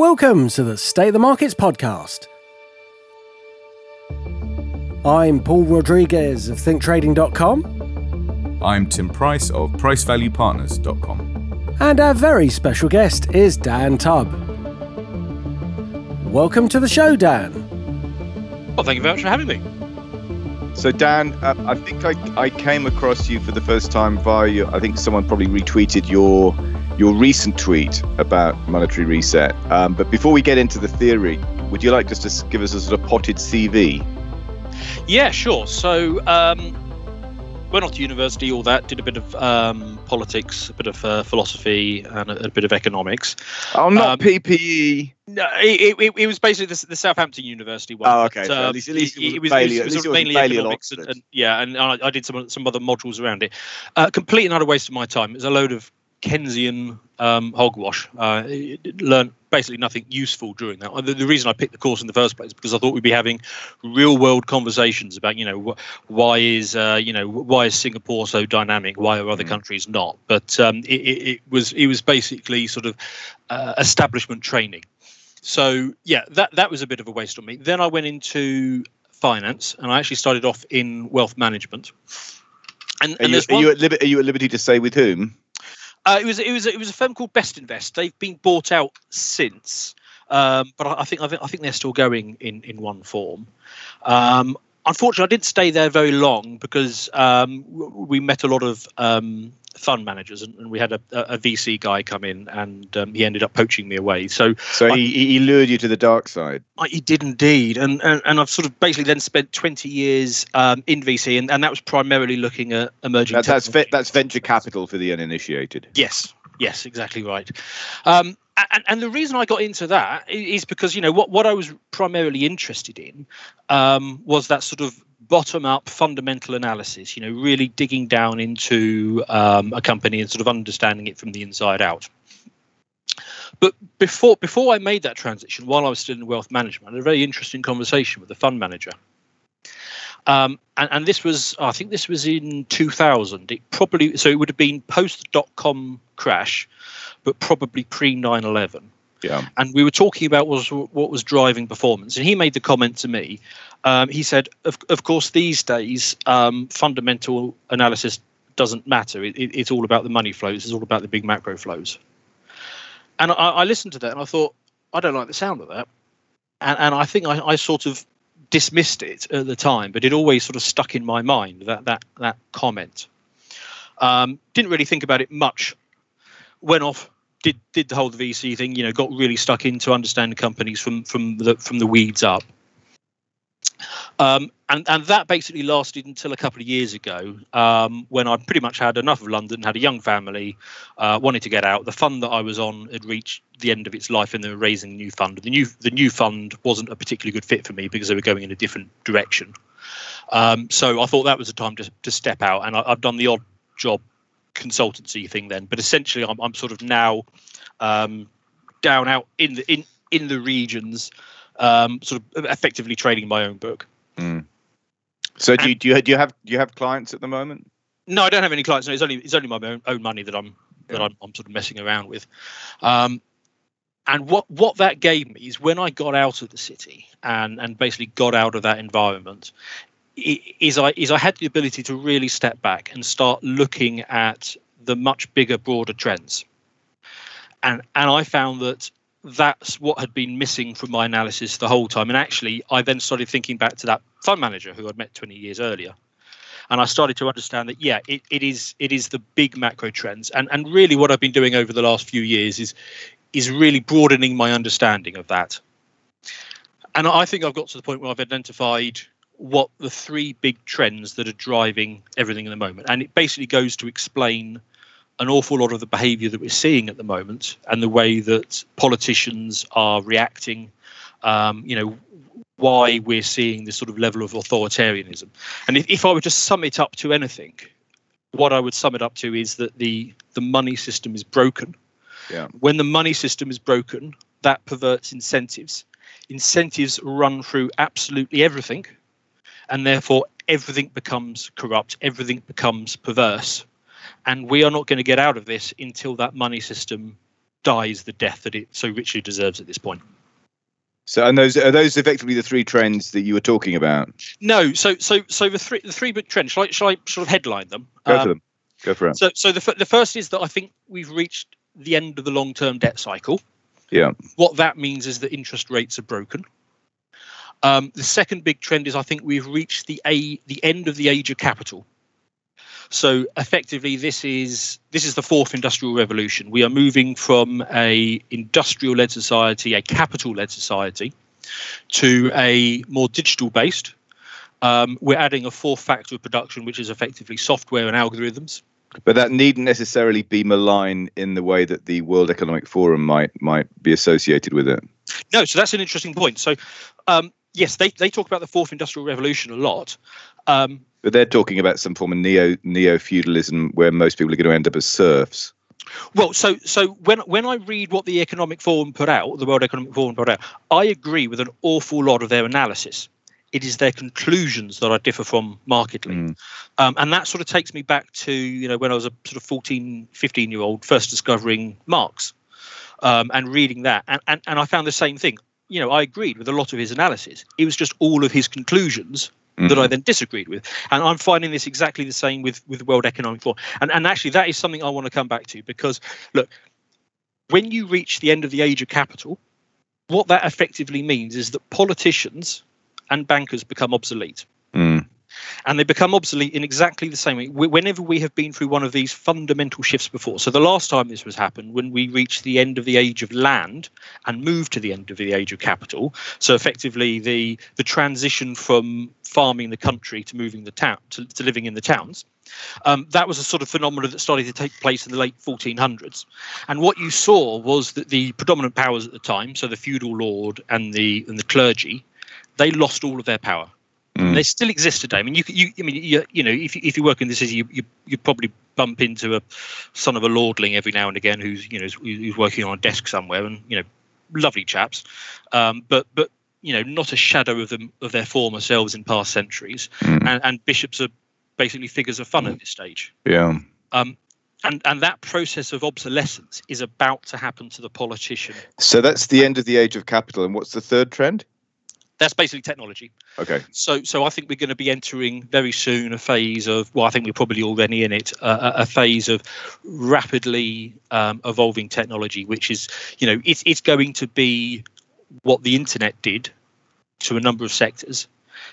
Welcome to the State of the Markets podcast. I'm Paul Rodriguez of ThinkTrading.com. I'm Tim Price of PriceValuePartners.com. And our very special guest is Dan Tubb. Welcome to the show, Dan. Well, thank you very much for having me. So Dan, uh, I think I, I came across you for the first time via I think someone probably retweeted your your recent tweet about monetary reset. Um, but before we get into the theory, would you like just to give us a sort of potted CV? Yeah, sure. So um, went off to university, all that, did a bit of um, politics, a bit of uh, philosophy, and a, a, bit of economics. Oh, not um, PPE. No, it, it, it, was basically the, the, Southampton University one. Oh, okay. But, uh, at least, at least it, was, Bailey, it was, it was mainly economics, and, and, yeah, and I, I, did some some other modules around it. Uh, complete and utter waste of my time. It was a load of Keynesian um, hogwash. Uh, learned basically nothing useful during that. The, the, reason I picked the course in the first place is because I thought we'd be having real world conversations about, you know, wh- why is, uh, you know, why is Singapore so dynamic? Why are other mm. countries not? But um, it, it, it, was it was basically sort of uh, establishment training. So yeah, that that was a bit of a waste on me. Then I went into finance, and I actually started off in wealth management. And, are, and you, are, you at are you at liberty to say with whom? Uh, it was it was it was a firm called Bestinvest. They've been bought out since, um, but I, I, think I think I think they're still going in in one form. Um, unfortunately, I didn't stay there very long because um, we met a lot of um, fund managers, and, and we had a, a, VC guy come in, and um, he ended up poaching me away. So, so I, he, he lured you to the dark side. I, he did indeed, and, and and I've sort of basically then spent twenty years um, in VC, and, and that was primarily looking at emerging. That, that's ve- that's venture capital for the uninitiated. Yes, yes, exactly right. Um, and, and, the reason I got into that is because you know what what I was primarily interested in um, was that sort of bottom up fundamental analysis, you know, really digging down into um, a company and sort of understanding it from the inside out. But before before I made that transition, while I was still in wealth management, I had a very interesting conversation with the fund manager. Um, and, and, this was, I think this was in 2000. It probably, so it would have been post dot com crash, but probably pre 9 11. Yeah. And we were talking about was what was driving performance, and he made the comment to me. Um, he said, "Of of course, these days, um, fundamental analysis doesn't matter. It, it, it's all about the money flows. It's all about the big macro flows." And I, I, listened to that, and I thought, I don't like the sound of that, and and I think I, I sort of dismissed it at the time, but it always sort of stuck in my mind that that that comment. Um, didn't really think about it much. Went off did did the whole VC thing. You know, got really stuck into understanding companies from from the from the weeds up. Um, and and that basically lasted until a couple of years ago, um, when I pretty much had enough of London, had a young family, uh, wanted to get out. The fund that I was on had reached the end of its life, and they were raising a new fund. The new the new fund wasn't a particularly good fit for me because they were going in a different direction. Um, so I thought that was the time to to step out, and I, I've done the odd job consultancy thing then. But essentially, I'm, I'm sort of now um, down out in the in in the regions, um, sort of effectively trading my own book. Mm. So do you, do you do you have do you have clients at the moment? No, I don't have any clients. No, it's only it's only my own, own money that I'm yeah. that I'm, I'm, sort of messing around with. Um, and what what that gave me is when I got out of the city and and basically got out of that environment, is I is I had the ability to really step back and start looking at the much bigger, broader trends. And and I found that that's what had been missing from my analysis the whole time. And actually, I then started thinking back to that fund manager who I'd met 20 years earlier. And I started to understand that, yeah, it, it is it is the big macro trends. And and really what I've been doing over the last few years is is really broadening my understanding of that. And I think I've got to the point where I've identified what the three big trends that are driving everything at the moment. And it basically goes to explain an awful lot of the behavior that we're seeing at the moment and the way that politicians are reacting. Um, you know, why we're seeing this sort of level of authoritarianism. And if, if I were to sum it up to anything, what I would sum it up to is that the the money system is broken. Yeah. When the money system is broken, that perverts incentives. Incentives run through absolutely everything and therefore everything becomes corrupt, everything becomes perverse. And we are not going to get out of this until that money system dies the death that it so richly deserves at this point. So, and those are those effectively the three trends that you were talking about? No, so so so the three the three big trends. Shall I, shall I sort of headline them? Go Um, for them. Go for it. So so the the first is that I think we've reached the end of the long term debt cycle. Yeah. What that means is that interest rates are broken. Um, the second big trend is I think we've reached the a the end of the age of capital. So effectively, this is this is the fourth industrial revolution. We are moving from a industrial-led society, a capital-led society, to a more digital-based. Um, we're adding a fourth factor of production, which is effectively software and algorithms. But that needn't necessarily be malign in the way that the World Economic Forum might might be associated with it. No, so that's an interesting point. So, um, yes, they, they talk about the fourth industrial revolution a lot. Um, But they're talking about some form of neo neo feudalism where most people are going to end up as serfs. well, so so when when I read what the Economic Forum put out, the World Economic Forum put out, I agree with an awful lot of their analysis. It is their conclusions that I differ from markedly. Mm. Um, and that sort of takes me back to, you know, when I was a sort of 14, 15 year old first discovering Marx um, and reading that. And, and, and I found the same thing. You know, I agreed with a lot of his analysis. It was just all of his conclusions that I then disagreed with. And I'm finding this exactly the same with, with World Economic Forum. And, and actually, that is something I want to come back to because, look, when you reach the end of the age of capital, what that effectively means is that politicians and bankers become obsolete Mm. And they become obsolete in exactly the same way. Whenever we have been through one of these fundamental shifts before. So the last time this was happened when we reached the end of the age of land and moved to the end of the age of capital so effectively the the transition from farming the country to moving the town to, to living in the towns um, that was a sort of phenomenon that started to take place in the late 1400s and what you saw was that the predominant powers at the time so the feudal lord and the and the clergy they lost all of their power Mm. they still exist today. I mean, you, you I mean, you, you know, if you, if you work in the city, you, you you probably bump into a son of a lordling every now and again who's you know who's, who's working on a desk somewhere, and you know, lovely chaps, um, but but you know, not a shadow of them of their former selves in past centuries, Mm. and, and bishops are basically figures of fun at this stage. Yeah. Um, and and that process of obsolescence is about to happen to the politician. So that's the end of the age of capital. And what's the third trend? That's basically technology. Okay. So, so I think we're going to be entering very soon a phase of, well, I think we're probably already in it, uh, a phase of rapidly um, evolving technology, which is, you know, it's it's going to be what the internet did to a number of sectors,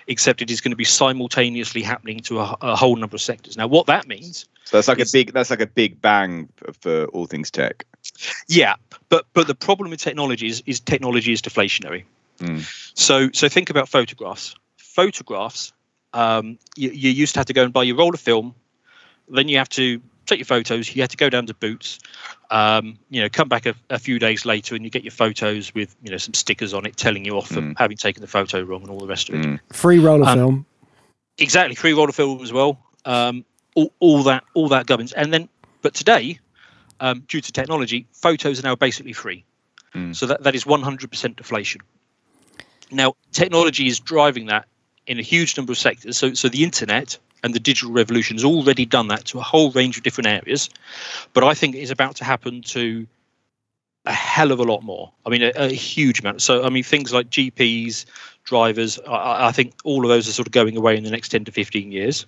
except it is going to be simultaneously happening to a, a whole number of sectors. Now, what that means, So that's like It's- a big that's like a big bang for, for all things tech. yeah, but but the problem with technology is, is technology is deflationary. Mm. So so think about photographs. Photographs, um, you, you used to have to go and buy your roll of film, then you have to take your photos. You had to go down to Boots, um, you know, come back a, a few days later, and you get your photos with you know some stickers on it telling you off for Mm. having taken the photo wrong and all the rest of it. Mm. Free roller Um, film. Exactly, free roll of film as well. Um, all, all that all that gubbins, and then but today, um, due to technology, photos are now basically free. Mm. So that, that is 100% deflation. Now, technology is driving that in a huge number of sectors. So, so the internet and the digital revolution has already done that to a whole range of different areas. But I think it is about to happen to a hell of a lot more. I mean, a, a huge amount. So, I mean, things like GPs, drivers, I, I think all of those are sort of going away in the next 10 to 15 years.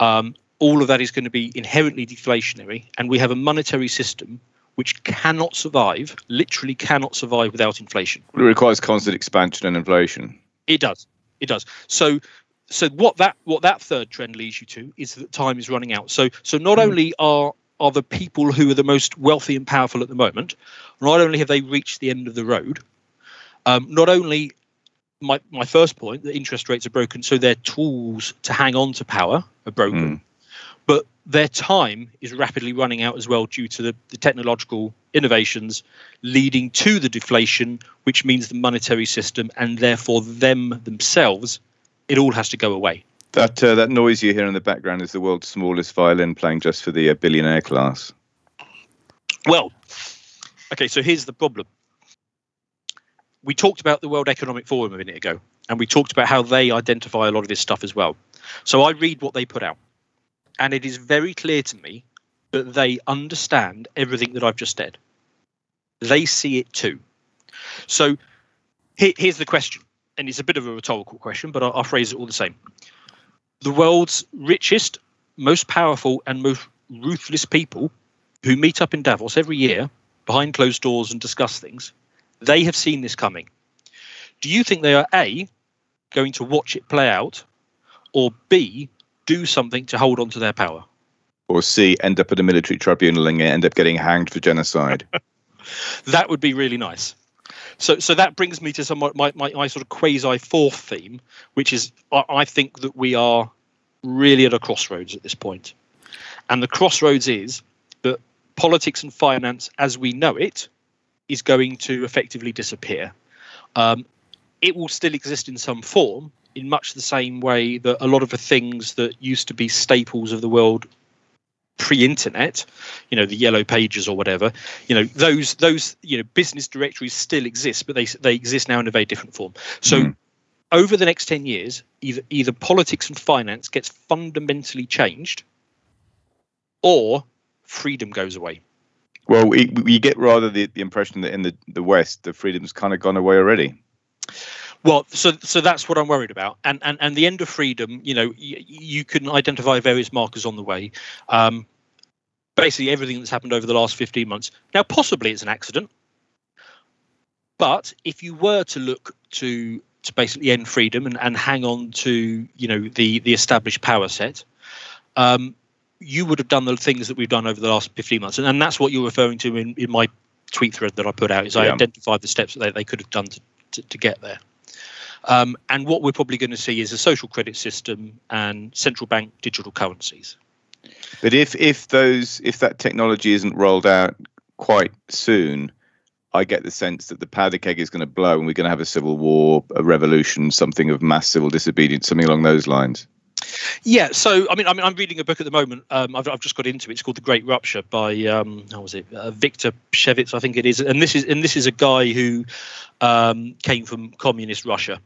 Um, all of that is going to be inherently deflationary. And we have a monetary system which cannot survive, literally cannot survive without inflation. It requires constant expansion and inflation. It does. It does. So so what that what that third trend leads you to is that time is running out. So so not only are are the people who are the most wealthy and powerful at the moment, not only have they reached the end of the road, um, not only my my first point that interest rates are broken, so their tools to hang on to power are broken, Mm. But their time is rapidly running out as well due to the, the technological innovations leading to the deflation, which means the monetary system and therefore them themselves, it all has to go away. That uh, that noise you hear in the background is the world's smallest violin playing just for the uh, billionaire class. Well, okay, so here's the problem. We talked about the World Economic Forum a minute ago, and we talked about how they identify a lot of this stuff as well. So I read what they put out, and it is very clear to me that they understand everything that I've just said. they see it too. So here, here's the question, and it's a bit of a rhetorical question, but I'll, I'll phrase it all the same. The world's richest, most powerful, and most ruthless people who meet up in Davos every year behind closed doors and discuss things, they have seen this coming. Do you think they are A, going to watch it play out, or B, do something to hold on to their power? Or C, end up at a military tribunal and end up getting hanged for genocide. that would be really nice. So, so that brings me to some my, my, my sort of quasi fourth theme, which is I, I think that we are really at a crossroads at this point, and the crossroads is that politics and finance, as we know it, is going to effectively disappear. Um, it will still exist in some form, in much the same way that a lot of the things that used to be staples of the world pre-internet you know the yellow pages or whatever you know those those you know business directories still exist but they they exist now in a very different form. So mm. over the next 10 years either either politics and finance gets fundamentally changed or freedom goes away. Well we, we get rather the, the impression that in the, the west the freedom's kind of gone away already well, so so that's what I'm worried about, and and and the end of freedom. You know, y- you can identify various markers on the way. Um, basically, everything that's happened over the last 15 months. Now, possibly it's an accident, but if you were to look to to basically end freedom and, and hang on to you know the the established power set, um, you would have done the things that we've done over the last 15 months, and, and that's what you're referring to in, in my tweet thread that I put out. Is I identified the steps that they, they could have done to, to, to get there. Um, and what we're probably going to see is a social credit system and central bank digital currencies. But if if those if that technology isn't rolled out quite soon, I get the sense that the powder keg is going to blow and we're going to have a civil war, a revolution, something of mass civil disobedience, something along those lines. Yeah, so I mean, I mean, I'm reading a book at the moment. Um, I've, I've just got into it. It's called The Great Rupture by um, how was it? Uh, Viktor Pshevits, I think it is. And this is and this is a guy who um, came from communist Russia,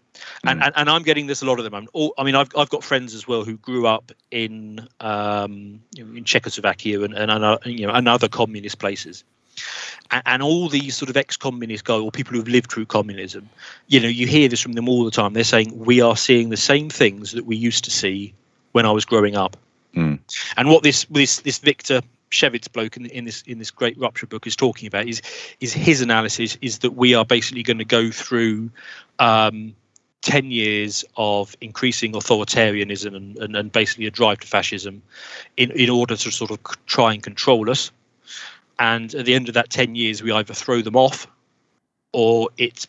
and, mm. and and I'm getting this a lot of the moment. All, I mean, I've I've got friends as well who grew up in um, in Czechoslovakia and and, and you know and other communist places and, all these sort of ex-communist guys or people who've lived through communism, you know, you hear this from them all the time. They're saying we are seeing the same things that we used to see when I was growing up. Mm. And what this this this Viktor Pshevits bloke in, in, this in this great rupture book is talking about is is his analysis is that we are basically going to go through um, 10 years of increasing authoritarianism and, and, and, basically a drive to fascism in, in order to sort of try and control us and at the end of that 10 years we either throw them off or it's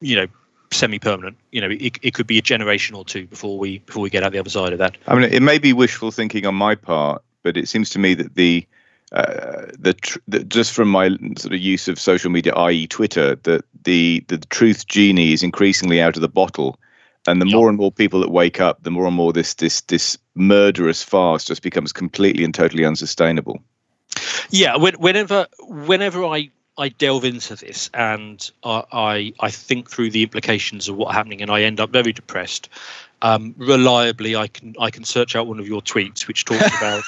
you know semi-permanent you know it, it could be a generation or two before we before we get out the other side of that i mean it may be wishful thinking on my part but it seems to me that the uh, the, tr- the, just from my sort of use of social media, i.e., Twitter, that the the truth genie is increasingly out of the bottle, and the yep. more and more people that wake up, the more and more this this this murderous farce just becomes completely and totally unsustainable. Yeah, whenever whenever I I delve into this and I, I, I think through the implications of what's happening, and I end up very depressed. Um, reliably, I can I can search out one of your tweets which talks about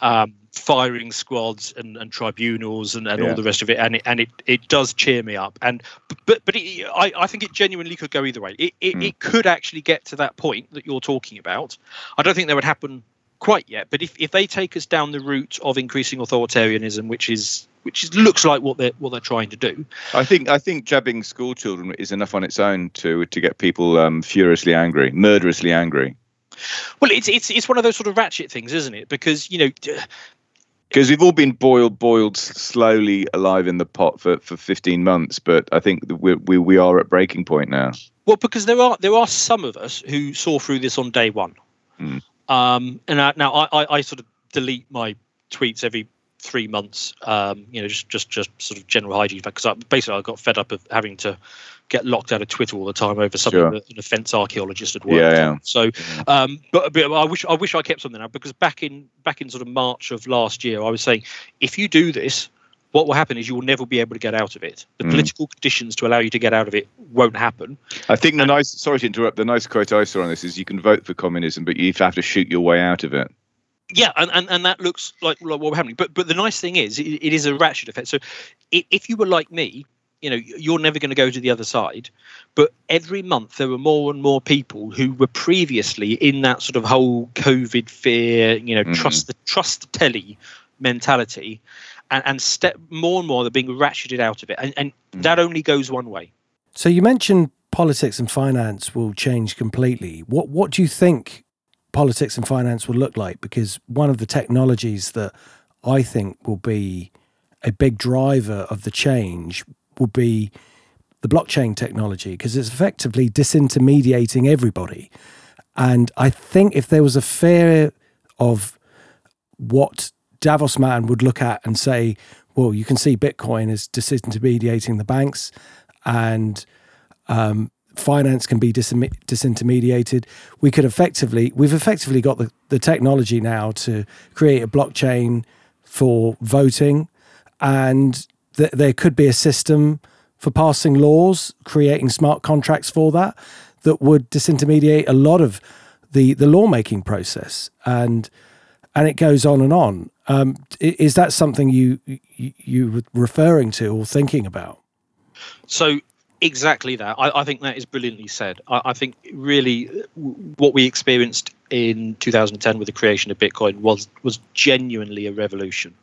um, firing squads and, and tribunals and, and yeah. all the rest of it, and it and it, it does cheer me up. And but but it, I I think it genuinely could go either way. It it, mm. it could actually get to that point that you're talking about. I don't think that would happen quite yet. But if, if they take us down the route of increasing authoritarianism, which is which is, looks like what they're what they're trying to do, I think I think jabbing school children is enough on its own to to get people um, furiously angry, murderously angry. Well, it's it's it's one of those sort of ratchet things, isn't it? Because you know. because we've all been boiled, boiled slowly alive in the pot for, for 15 months, but I think we, we we are at breaking point now. Well, because there are there are some of us who saw through this on day one. Mm. Um, and I, now I, I, I, sort of delete my tweets every three months. Um, you know, just just just sort of general hygiene because I, basically I got fed up of having to get locked out of Twitter all the time over something sure. that an offence archaeologist had worked yeah, yeah. on. So, um, but, but I wish I wish I kept something out because back in back in sort of March of last year, I was saying if you do this, what will happen is you will never be able to get out of it. The mm. political conditions to allow you to get out of it won't happen. I think the and, nice, sorry to interrupt, the nice quote I saw on this is you can vote for communism, but you have to shoot your way out of it. yeah, and, and, and that looks like, like what we're happening. But but the nice thing is, it, it is a ratchet effect. So if, if you were like me, you know, you're never going to go to the other side. But every month there were more and more people who were previously in that sort of whole COVID fear, you know, mm. trust the trust the telly mentality, and, and step more and more they're being ratcheted out of it, and, and mm. that only goes one way. So you mentioned politics and finance will change completely. What what do you think politics and finance will look like? Because one of the technologies that I think will be a big driver of the change will be the blockchain technology because it's effectively disintermediating everybody. And I think if there was a fear of what Davos man would look at and say, well, you can see Bitcoin is disintermediating the banks and um, finance can be disintermediated. We could effectively, we've effectively got the, the technology now to create a blockchain for voting, and th- there could be a system for passing laws, creating smart contracts for that, that would disintermediate a lot of the the lawmaking process, and and it goes on and on. Um, is that something you, you were referring to or thinking about? So Exactly that. I, I, think that is brilliantly said. I, I, think really what we experienced in 2010 with the creation of Bitcoin was was genuinely a revolution.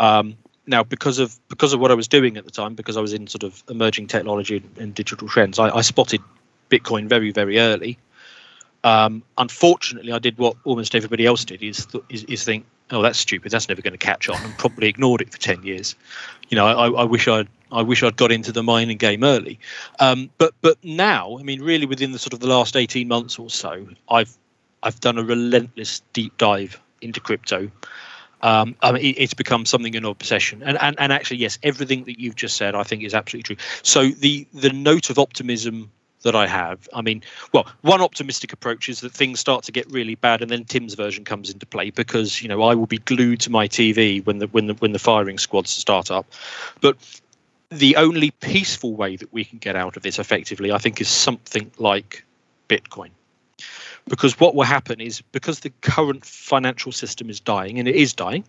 Um, now, because of because of what I was doing at the time, because I was in sort of emerging technology and digital trends, I, I spotted Bitcoin very very early. Um, unfortunately, I did what almost everybody else did: is, is, is think, oh, that's stupid. That's never going to catch on, and probably ignored it for ten years. You know, I, I wish I'd I wish I'd got into the mining game early. Um, but but now, I mean, really within the sort of the last eighteen months or so, I've I've done a relentless deep dive into crypto. Um, I mean, it, it's become something an obsession, and, and and actually, yes, everything that you've just said, I think, is absolutely true. So the the note of optimism that I have. I mean, well, one optimistic approach is that things start to get really bad, and then Tim's version comes into play because you know I will be glued to my TV when the when the when the firing squads start up. But the only peaceful way that we can get out of this effectively, I think, is something like Bitcoin. Because what will happen is because the current financial system is dying, and it is dying,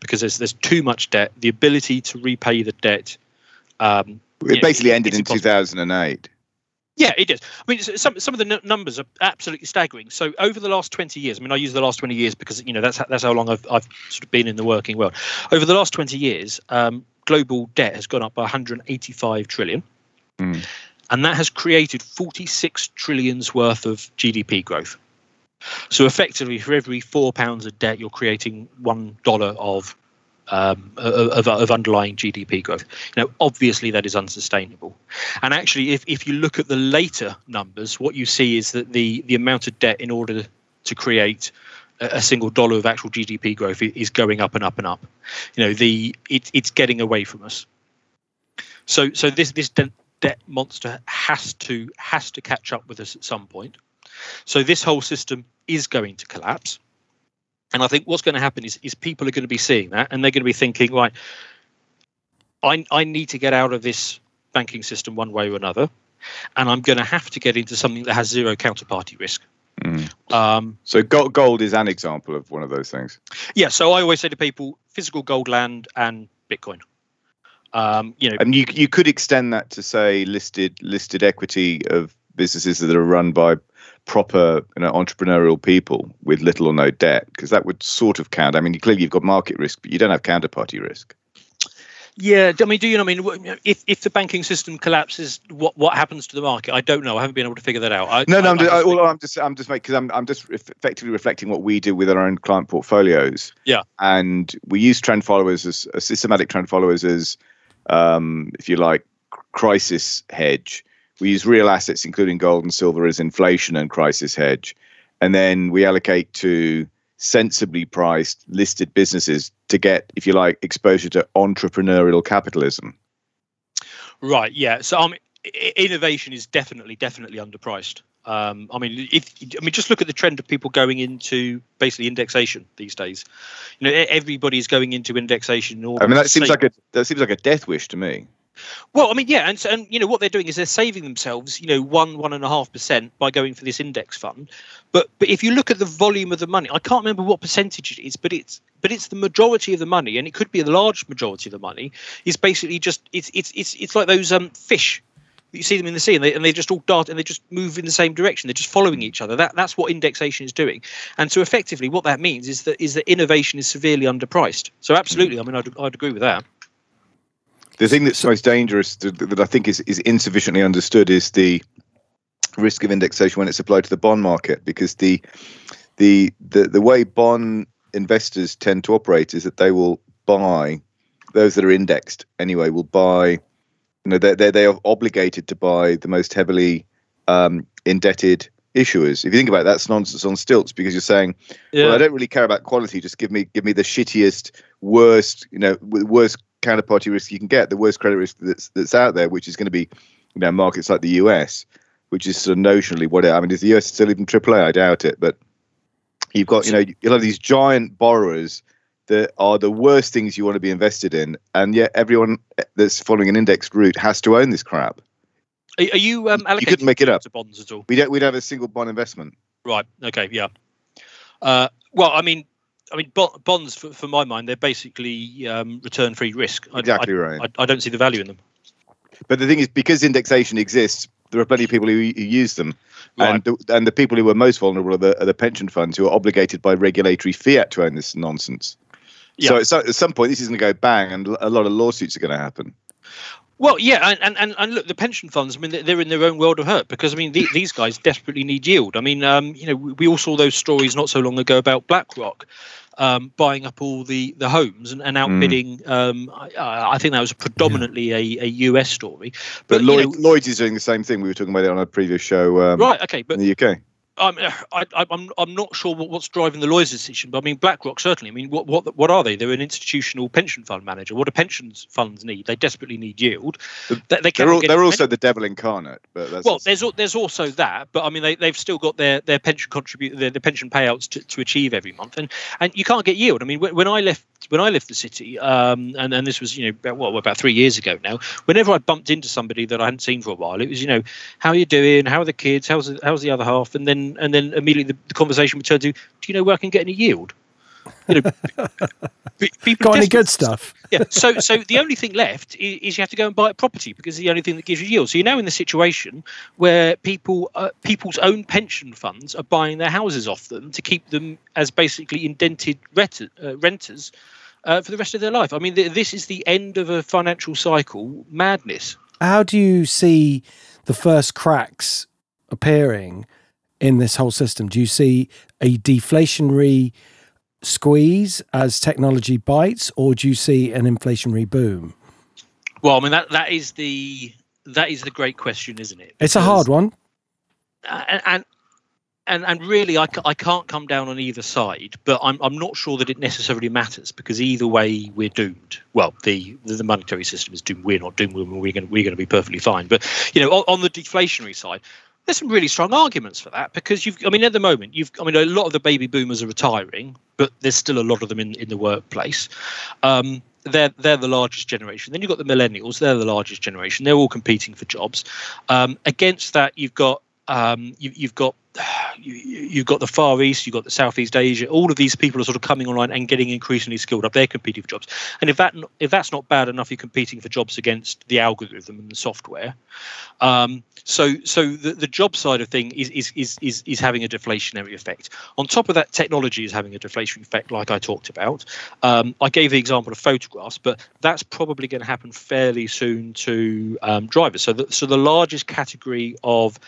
because there's there's too much debt, the ability to repay the debt. Um, it basically know, ended in 2008. Yeah, it does. I mean, some some of the n- numbers are absolutely staggering. So over the last twenty years, I mean, I use the last twenty years because you know that's that's how long I've I've sort of been in the working world. Over the last twenty years, um, global debt has gone up by 185 trillion. Mm. And that has created 46 trillions worth of GDP growth. So effectively, for every four pounds of debt, you're creating one dollar of, um, of of underlying GDP growth. Now, obviously, that is unsustainable. And actually, if, if you look at the later numbers, what you see is that the the amount of debt in order to create a single dollar of actual GDP growth is going up and up and up. You know, the it, it's getting away from us. So so this this debt monster has to has to catch up with us at some point. So this whole system is going to collapse. And I think what's going to happen is is people are going to be seeing that and they're going to be thinking, right, I I need to get out of this banking system one way or another, and I'm going to have to get into something that has zero counterparty risk. Mm. Um, so gold is an example of one of those things. Yeah. So I always say to people, physical gold land and Bitcoin. Um, you know, and you you could extend that to say listed listed equity of businesses that are run by proper you know entrepreneurial people with little or no debt because that would sort of count. I mean, clearly you've got market risk, but you don't have counterparty risk. Yeah, I mean, do you know? I mean, if if the banking system collapses, what what happens to the market? I don't know. I haven't been able to figure that out. I, no, no, I, I'm, just, I, all I'm just I'm just because I'm I'm just effectively reflecting what we do with our own client portfolios. Yeah, and we use trend followers as a systematic trend followers as, um, if you like, crisis hedge. We use real assets, including gold and silver, as inflation and crisis hedge, and then we allocate to sensibly priced listed businesses to get, if you like, exposure to entrepreneurial capitalism. Right. Yeah. So I mean, innovation is definitely definitely underpriced. Um, I mean, if I mean, just look at the trend of people going into basically indexation these days. You know, everybody's going into indexation. I mean, that seems like a that seems like a death wish to me. Well, I mean, yeah, and and you know what they're doing is they're saving themselves, you know, one one and a half percent by going for this index fund. But but if you look at the volume of the money, I can't remember what percentage it is, but it's but it's the majority of the money, and it could be a large majority of the money. Is basically just it's it's it's it's like those um fish. You see them in the sea, and they, and they just all dart and they just move in the same direction. They're just following each other. That that's what indexation is doing. And so, effectively, what that means is that is that innovation is severely underpriced. So, absolutely, I mean, I'd, I'd agree with that. The thing that's most dangerous that, that I think is, is insufficiently understood is the risk of indexation when it's applied to the bond market, because the the the, the way bond investors tend to operate is that they will buy those that are indexed anyway will buy you know they they they are obligated to buy the most heavily um, indebted issuers. If you think about it, that's nonsense on stilts because you're saying, Yeah. well, I don't really care about quality. Just give me give me the shittiest, worst, you know, worst counterparty risk you can get, the worst credit risk that's that's out there, which is going to be, you know, markets like the US, which is sort of notionally what it, I mean, is the US still even AAA? I doubt it, but you've got you know you'll have these giant borrowers that are the worst things you want to be invested in, and yet everyone that's following an indexed route has to own this crap. Are, are you um, allocated couldn't make it up. to bonds at all? We don't we'd have a single bond investment. Right. Okay. Yeah. Uh, well, I mean, I mean, bonds for, for my mind, they're basically um, return-free risk. I, Exactly I, right. I, I don't see the value in them. But the thing is, because indexation exists, there are plenty of people who, who use them, Right. and the, and the people who are most vulnerable are the, are the pension funds who are obligated by regulatory fiat to own this nonsense. Yeah. So at, so- at some point, this is going to go bang, and a lot of lawsuits are going to happen. Well, yeah, and, and, and, look, the pension funds. I mean, they're- in their own world of hurt because I mean, the, these guys desperately need yield. I mean, um, you know, we, all saw those stories not so long ago about BlackRock um, buying up all the, the homes and, and outbidding. Um, I, I think that was predominantly a, a US story. But, But, Lloyd, know- Lloyd's is doing the same thing. We were talking about it on a previous show um, Right. Okay. But in the UK. I'm, I, I- I'm, I'm not sure what, what's driving the lawyer's decision, but I mean, BlackRock certainly. I mean, what, what, what are they? They're an institutional pension fund manager. What do pensions funds need? They desperately need yield. They, they They're, all, they're also the devil incarnate. But that's well, there's there's also that, but I mean they they've still got their their pension contribute their, their pension payouts to, to achieve every month, and and you can't get yield. I mean when, when I left when I left the city, um, and and this was you know about, what about three years ago now. Whenever I bumped into somebody that I hadn't seen for a while, it was you know how are you doing? How are the kids? How's the, how's the other half? And then and then immediately the, the conversation would turn to, do you know where I can get any yield? You know, people Got any good stuff? yeah. So, so the only thing left is, is you have to go and buy a property because it's the only thing that gives you yield. So you're now in the situation where people, uh, people's own pension funds are buying their houses off them to keep them as basically indented rent- uh, renters uh, for the rest of their life. I mean, th- this is the end of a financial cycle madness. How do you see the first cracks appearing in this whole system? Do you see a deflationary squeeze as technology bites, or do you see an inflationary boom? Well, I mean that that is the that is the great question, isn't it? It's a hard one. and and and, and really I, I can't come down on either side but I'm, I'm not sure that it necessarily matters because either way we're doomed well the the monetary system is doomed we're not doomed we're going to we're going to be perfectly fine but you know on, on the deflationary side there's some really strong arguments for that because you've I mean at the moment you've I mean a lot of the baby boomers are retiring but there's still a lot of them in, in the workplace um, they're they're the largest generation. Then you've got the millennials; they're the largest generation. They're all competing for jobs. Um, against that, you've got um, you, you've got you, you've got the Far East, you've got the Southeast Asia. All of these people are sort of coming online and getting increasingly skilled up. They're competing for jobs, and if that if that's not bad enough, you're competing for jobs against the algorithm and the software. Um, so so the, the job side of thing is, is is is is having a deflationary effect. On top of that, technology is having a deflationary effect, like I talked about. Um, I gave the example of photographs, but that's probably going to happen fairly soon to um, drivers. So the, so the largest category of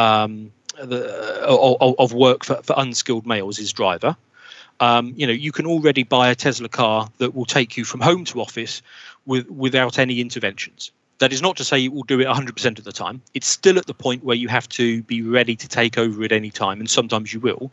um, the, of, of work for, for unskilled males is driver. Um, you know, you can already buy a Tesla car that will take you from home to office with, without any interventions. That is not to say it will do it 100% of the time. It's still at the point where you have to be ready to take over at any time, and sometimes you will.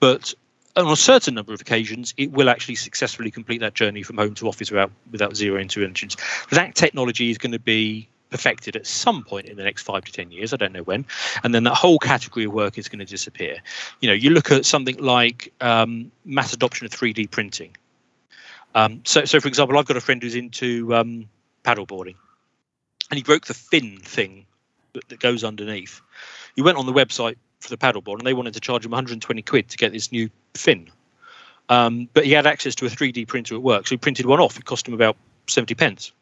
But on a certain number of occasions, it will actually successfully complete that journey from home to office without without zero interventions. That technology is going to be perfected at some point in the next five to ten years. I don't know when, and then that whole category of work is going to disappear. You know, you look at something like um, mass adoption of 3D printing. Um, so, so for example, I've got a friend who's into um, paddleboarding. and he broke the fin thing that, that goes underneath. He went on the website for the paddleboard, and they wanted to charge him 120 quid to get this new fin. Um, but he had access to a 3D printer at work, so he printed one off. It cost him about 70 pence.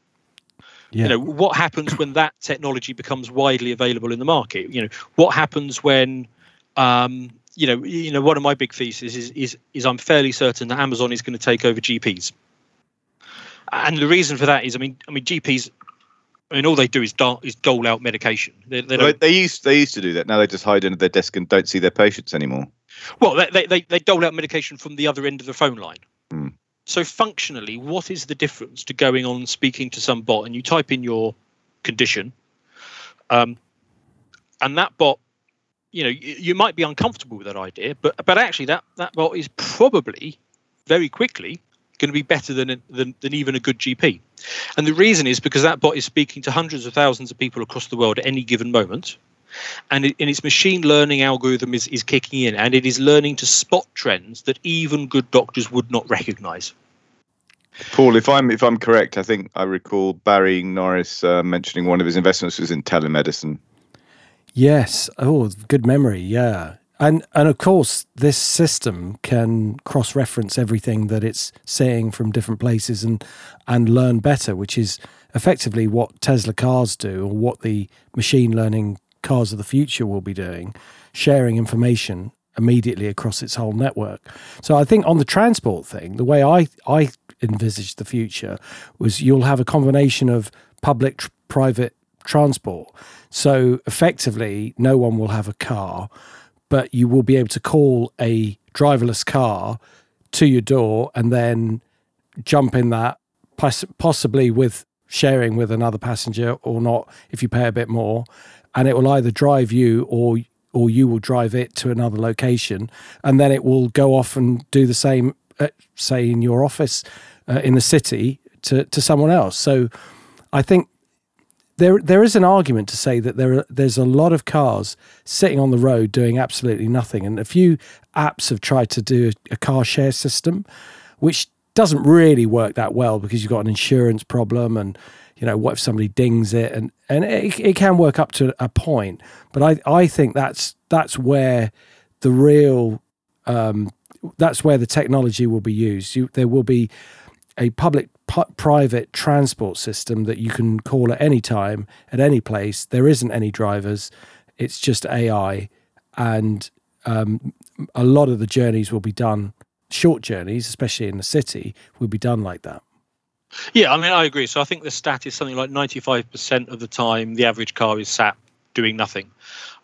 Yeah. You know what happens when that technology becomes widely available in the market. You know what happens when um, you know, you know, one of my big theses is is is I'm fairly certain that Amazon is going to take over GPs, and the reason for that is, I mean, I mean, GPs, I mean, all they do is dole, is dole out medication. They, they Well, don't, they used they used to do that. Now they just hide under their desk and don't see their patients anymore. well, they, they they they dole out medication from the other end of the phone line. Hmm. So functionally, what is the difference to going on and speaking to some bot and you type in your condition, um, and that bot you know you, you might be uncomfortable with that idea but but actually that that bot is probably very quickly going to be better than, than than even a good gp and the reason is because that bot is speaking to hundreds of thousands of people across the world at any given moment and, it, and its machine learning algorithm is, is kicking in and it is learning to spot trends that even good doctors would not recognize Paul, if I'm if I'm correct, I think I recall Barry Norris uh, mentioning one of his investments was in telemedicine. Yes. Oh, good memory. Yeah. And and of course, this system can cross-reference everything that it's saying from different places and and learn better, which is effectively what Tesla cars do, or what the machine learning cars of the future will be doing, sharing information immediately across its whole network. So I think on the transport thing, the way I I envisaged the future was you'll have a combination of public tr- private transport. So effectively, no one will have a car, but you will be able to call a driverless car to your door and then jump in that, poss- possibly with sharing with another passenger or not if you pay a bit more. And it will either drive you or or you will drive it to another location, and then it will go off and do the same, uh, say in your office uh, in the city to to someone else. So, I think there there is an argument to say that there are, there's a lot of cars sitting on the road doing absolutely nothing, and a few apps have tried to do a, a car share system, which doesn't really work that well because you've got an insurance problem and you know what if somebody dings it? And and it, it can work up to a point but i i think that's that's where the real um that's where the technology will be used. You, there will be a public pu- private transport system that you can call at any time at any place. There isn't any drivers. It's just ai and um, a lot of the journeys will be done short journeys especially in the city will be done like that Yeah, I mean, I agree. So I think the stat is something like 95% of the time, the average car is sat doing nothing.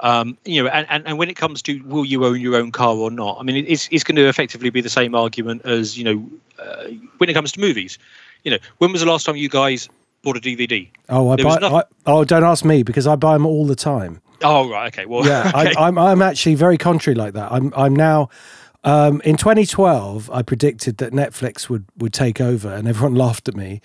Um, you know, and, and, and when it comes to will you own your own car or not, I mean, it's, it's going to effectively be the same argument as, you know, uh, when it comes to movies. You know, when was the last time you guys bought a DVD? Oh, I There buy. I, oh, don't ask me because I buy them all the time. Oh, right. Okay. Well, Yeah, okay. I, I'm. I'm actually very contrary like that. I'm. I'm now. Um, in 2012, I predicted that Netflix would would take over, and everyone laughed at me.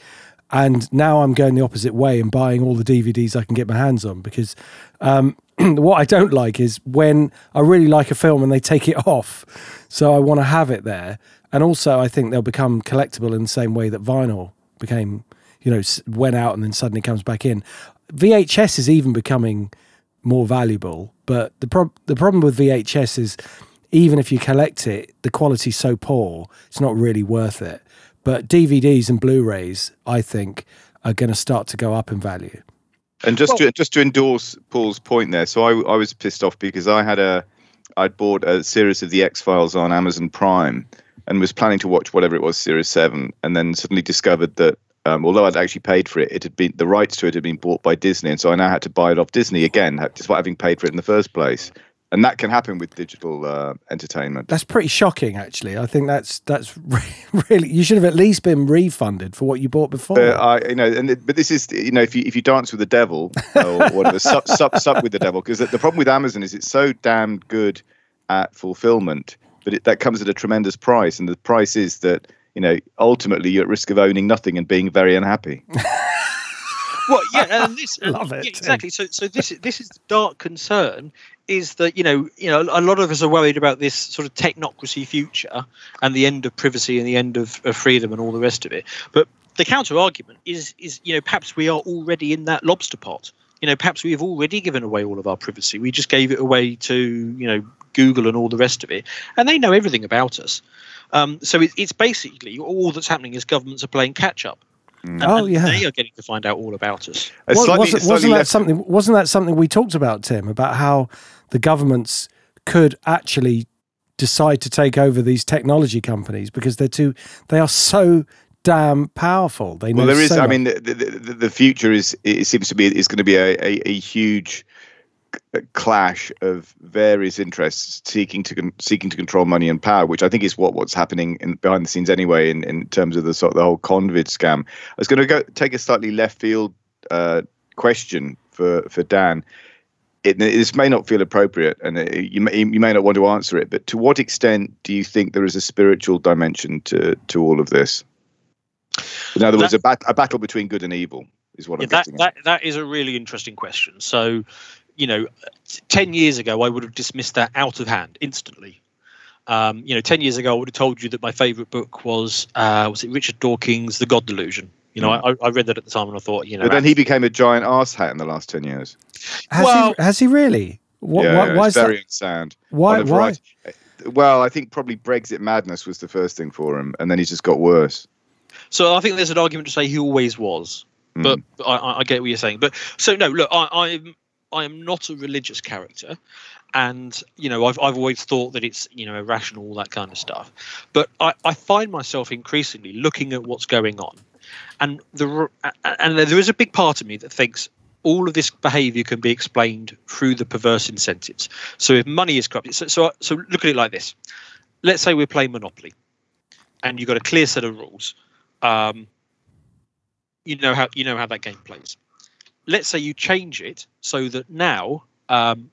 And now I'm going the opposite way and buying all the DVDs I can get my hands on because um, what I don't like is when I really like a film and they take it off. So I want to have it there, and also I think they'll become collectible in the same way that vinyl became, you know, went out and then suddenly comes back in. VHS is even becoming more valuable, but the prob- the problem with VHS is even if you collect it, the quality's so poor, it's not really worth it. But DVDs and Blu-rays, I think, are going to start to go up in value. And just Well- to just to endorse Paul's point there, so I I was pissed off because I had a I'd bought a series of the X Files on Amazon Prime and was planning to watch whatever it was, Series Seven, and then suddenly discovered that um, although I'd actually paid for it, it had been the rights to it had been bought by Disney, and so I now had to buy it off Disney again, despite having paid for it in the first place. And that can happen with digital uh, entertainment. That's pretty shocking, actually. I think that's that's re- really you should have at least been refunded for what you bought before. Uh, I, you know, and it, but this is, you know, if you if you dance with the devil or whatever, sup, sup, sup with the devil, because the, the problem with Amazon is it's so damn good at fulfillment, but it, that comes at a tremendous price, and the price is that you know ultimately you're at risk of owning nothing and being very unhappy. well, yeah, and this Love it, yeah, exactly. So, so this is this is the dark concern is that you know you know a lot of us are worried about this sort of technocracy future and the end of privacy and the end of, of freedom and all the rest of it. But the counter argument is is you know perhaps we are already in that lobster pot. You know, perhaps we have already given away all of our privacy. We just gave it away to you know Google and all the rest of it, and they know everything about us. Um, so it, it's basically all that's happening is governments are playing catch up. And, Oh, and yeah. they are getting to find out all about us. A slightly- wasn't, slightly wasn't that less- something? Wasn't that something we talked about, Tim? About how the governments could actually decide to take over these technology companies because they're too. They are so damn powerful. They know Well, there is. so I mean, the, the, the, future is. It seems to be is going to be a, a, a huge clash of various interests seeking to con- seeking to control money and power, which I think is what what's happening in, behind the scenes anyway. In, in terms of the sort of the whole convid scam, I was going to go take a slightly left field uh, question for for Dan. It, this may not feel appropriate, and it, you may you may not want to answer it. But to what extent do you think there is a spiritual dimension to to all of this? In other words, a, bat- a battle between good and evil is what Yeah, I'm that, getting at. that that is a really interesting question. So, you know, ten years ago, I would have dismissed that out of hand instantly. Um, you know, ten years ago, I would have told you that my favourite book was uh, was it Richard Dawkins' The God Delusion. You know, I, I read that at the time and I thought, you know. But then he became a giant arse hat in the last ten years. has well- he? Has he really? What, yeah, why, why it's is very that? unsound. Why? Why? variety- Well, I think probably Brexit madness was the first thing for him, and then he just got worse. So I think there's an argument to say he always was, Mm. but I, I I get what you're saying. But so no, look, I, I'm I am not a religious character, and you know I've I've always thought that it's you know irrational all that kind of stuff. But I, I find myself increasingly looking at what's going on, and the and there is a big part of me that thinks all of this behavior can be explained through the perverse incentives. So if money is corrupted, so so, so look at it like this. Let's say we're playing Monopoly, and you've got a clear set of rules um, you know how you know how that game plays. Let's say you change it so that now um,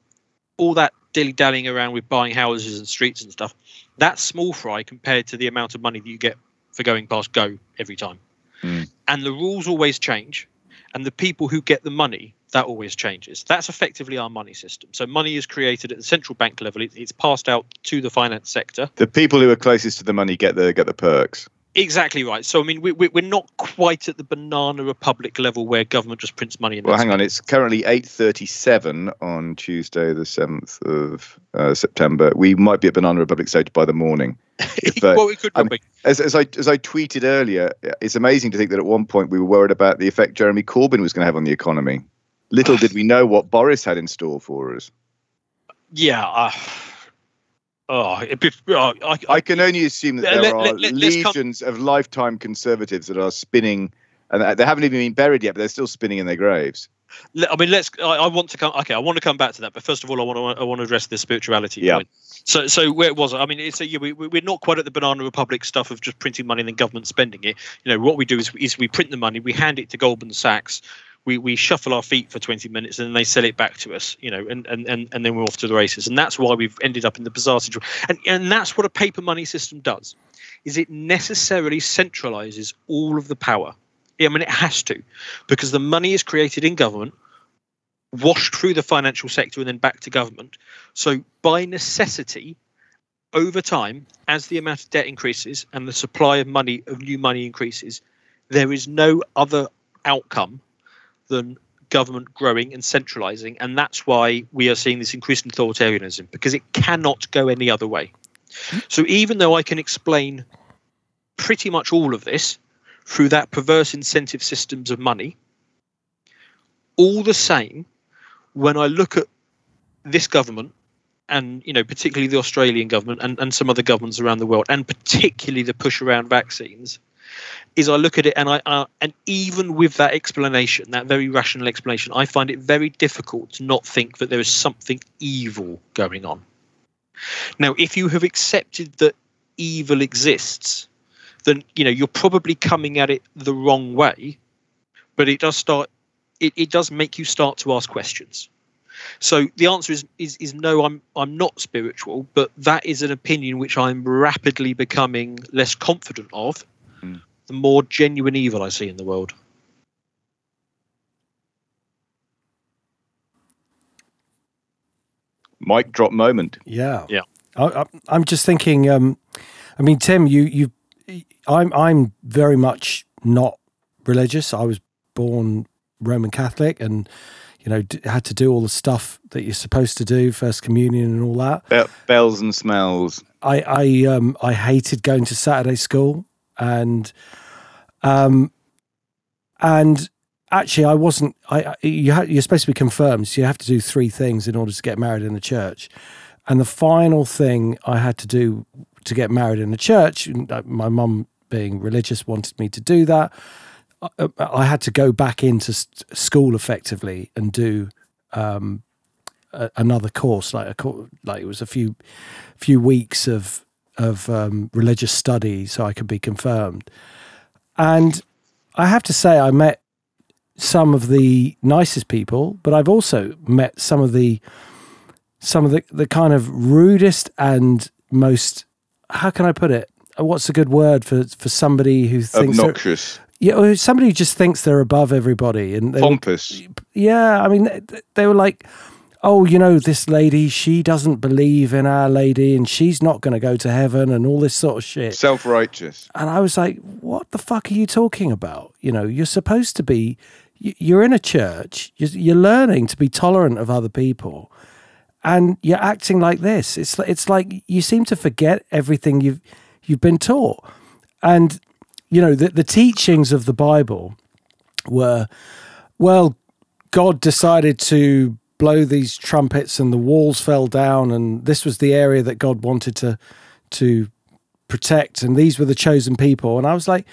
all that dilly dallying around with buying houses and streets and stuff, that's small fry compared to the amount of money that you get for going past Go every time. Mm. And the rules always change, and the people who get the money that always changes. That's effectively our money system. So money is created at the central bank level. It, it's passed out to the finance sector. The people who are closest to the money get the get the perks. Exactly right. So I mean, we, we, we're not quite at the banana republic level where government just prints money. And Well, hang on. It's currently eight thirty-seven on Tuesday, the seventh of uh, September. We might be at Banana Republic stage by the morning. If, uh, well, it could I'm- be. as, as I as I tweeted earlier, it's amazing to think that at one point we were worried about the effect Jeremy Corbyn was going to have on the economy. Little did we know what Boris had in store for us. Yeah. Uh, oh, it, be- uh, I, I can only assume that there let- are let- let's come- legions of lifetime conservatives that are spinning, and they haven't even been buried yet, but they're still spinning in their graves. I mean, let's. I, I want to come. Okay, I want to come back to that, but first of all, I want to. I want to address the spirituality Yeah. point. So, so where was I? I mean, it's a, yeah, we, we- we're not quite at the banana republic stuff of just printing money and then government spending it. You know, what we do is, is we print the money, we hand it to Goldman Sachs, we, we shuffle our feet for 20 minutes, and then they sell it back to us. You know, and, and, and, and then we're off to the races. And that's why we've ended up in the bizarre situation. And and that's what a paper money system does, is it necessarily centralizes all of the power. I mean, it has to, because the money is created in government washed through the financial sector and then back to government. So, by necessity, over time, as the amount of debt increases and the supply of money, of new money increases, there is no other outcome than government growing and centralizing. And that's why we are seeing this increasing authoritarianism, because it cannot go any other way. So, even though I can explain pretty much all of this through that perverse incentive systems of money, all the same, when I look at this government and you know particularly the Australian government and, and some other governments around the world and particularly the push around vaccines is I look at it and I uh, and even with that explanation that very rational explanation I find it very difficult to not think that there is something evil going on now if you have accepted that evil exists then you know you're probably coming at it the wrong way but it does start it, it does make you start to ask questions so the answer is, is is no i'm i'm not spiritual but that is an opinion which i'm rapidly becoming less confident of. The more genuine evil i see in the world Mic drop moment. Yeah. Yeah. I, I, I'm just thinking. Um, I mean, Tim, you you, I'm I'm very much not religious. I was born Roman Catholic, and you know d- had to do all the stuff that you're supposed to do, First Communion and all that. Be- bells and smells. I I um I hated going to Saturday school and um and actually I wasn't I you ha- you're supposed to be confirmed so you have to do three things in order to get married in the church. And the final thing I had to do to get married in the church uh, my mum being religious wanted me to do that. I, I had to go back into school effectively and do um a, another course like a cour like it was a few few weeks of of um, religious study so I could be confirmed. And I have to say, I met some of the nicest people, but I've also met some of the some of the, the kind of rudest and most how can I put it? What's a good word for for somebody who thinks Obnoxious. yeah, or somebody who just thinks they're above everybody and they Pompous. yeah, I mean, th- they were like, oh, you know, this lady, she doesn't believe in Our Lady and she's not going to go to heaven and all this sort of shit. Self righteous. And I was like, what the fuck are you talking about? You know, you're supposed to be, you're in a church, you're, learning to be tolerant of other people. And you're acting like this. It's it's like you seem to forget everything you've you've been taught. And you know the the teachings of the Bible were, well, God decided to blow these trumpets and the walls fell down and this was the area that God wanted to to protect and these were the chosen people and I was like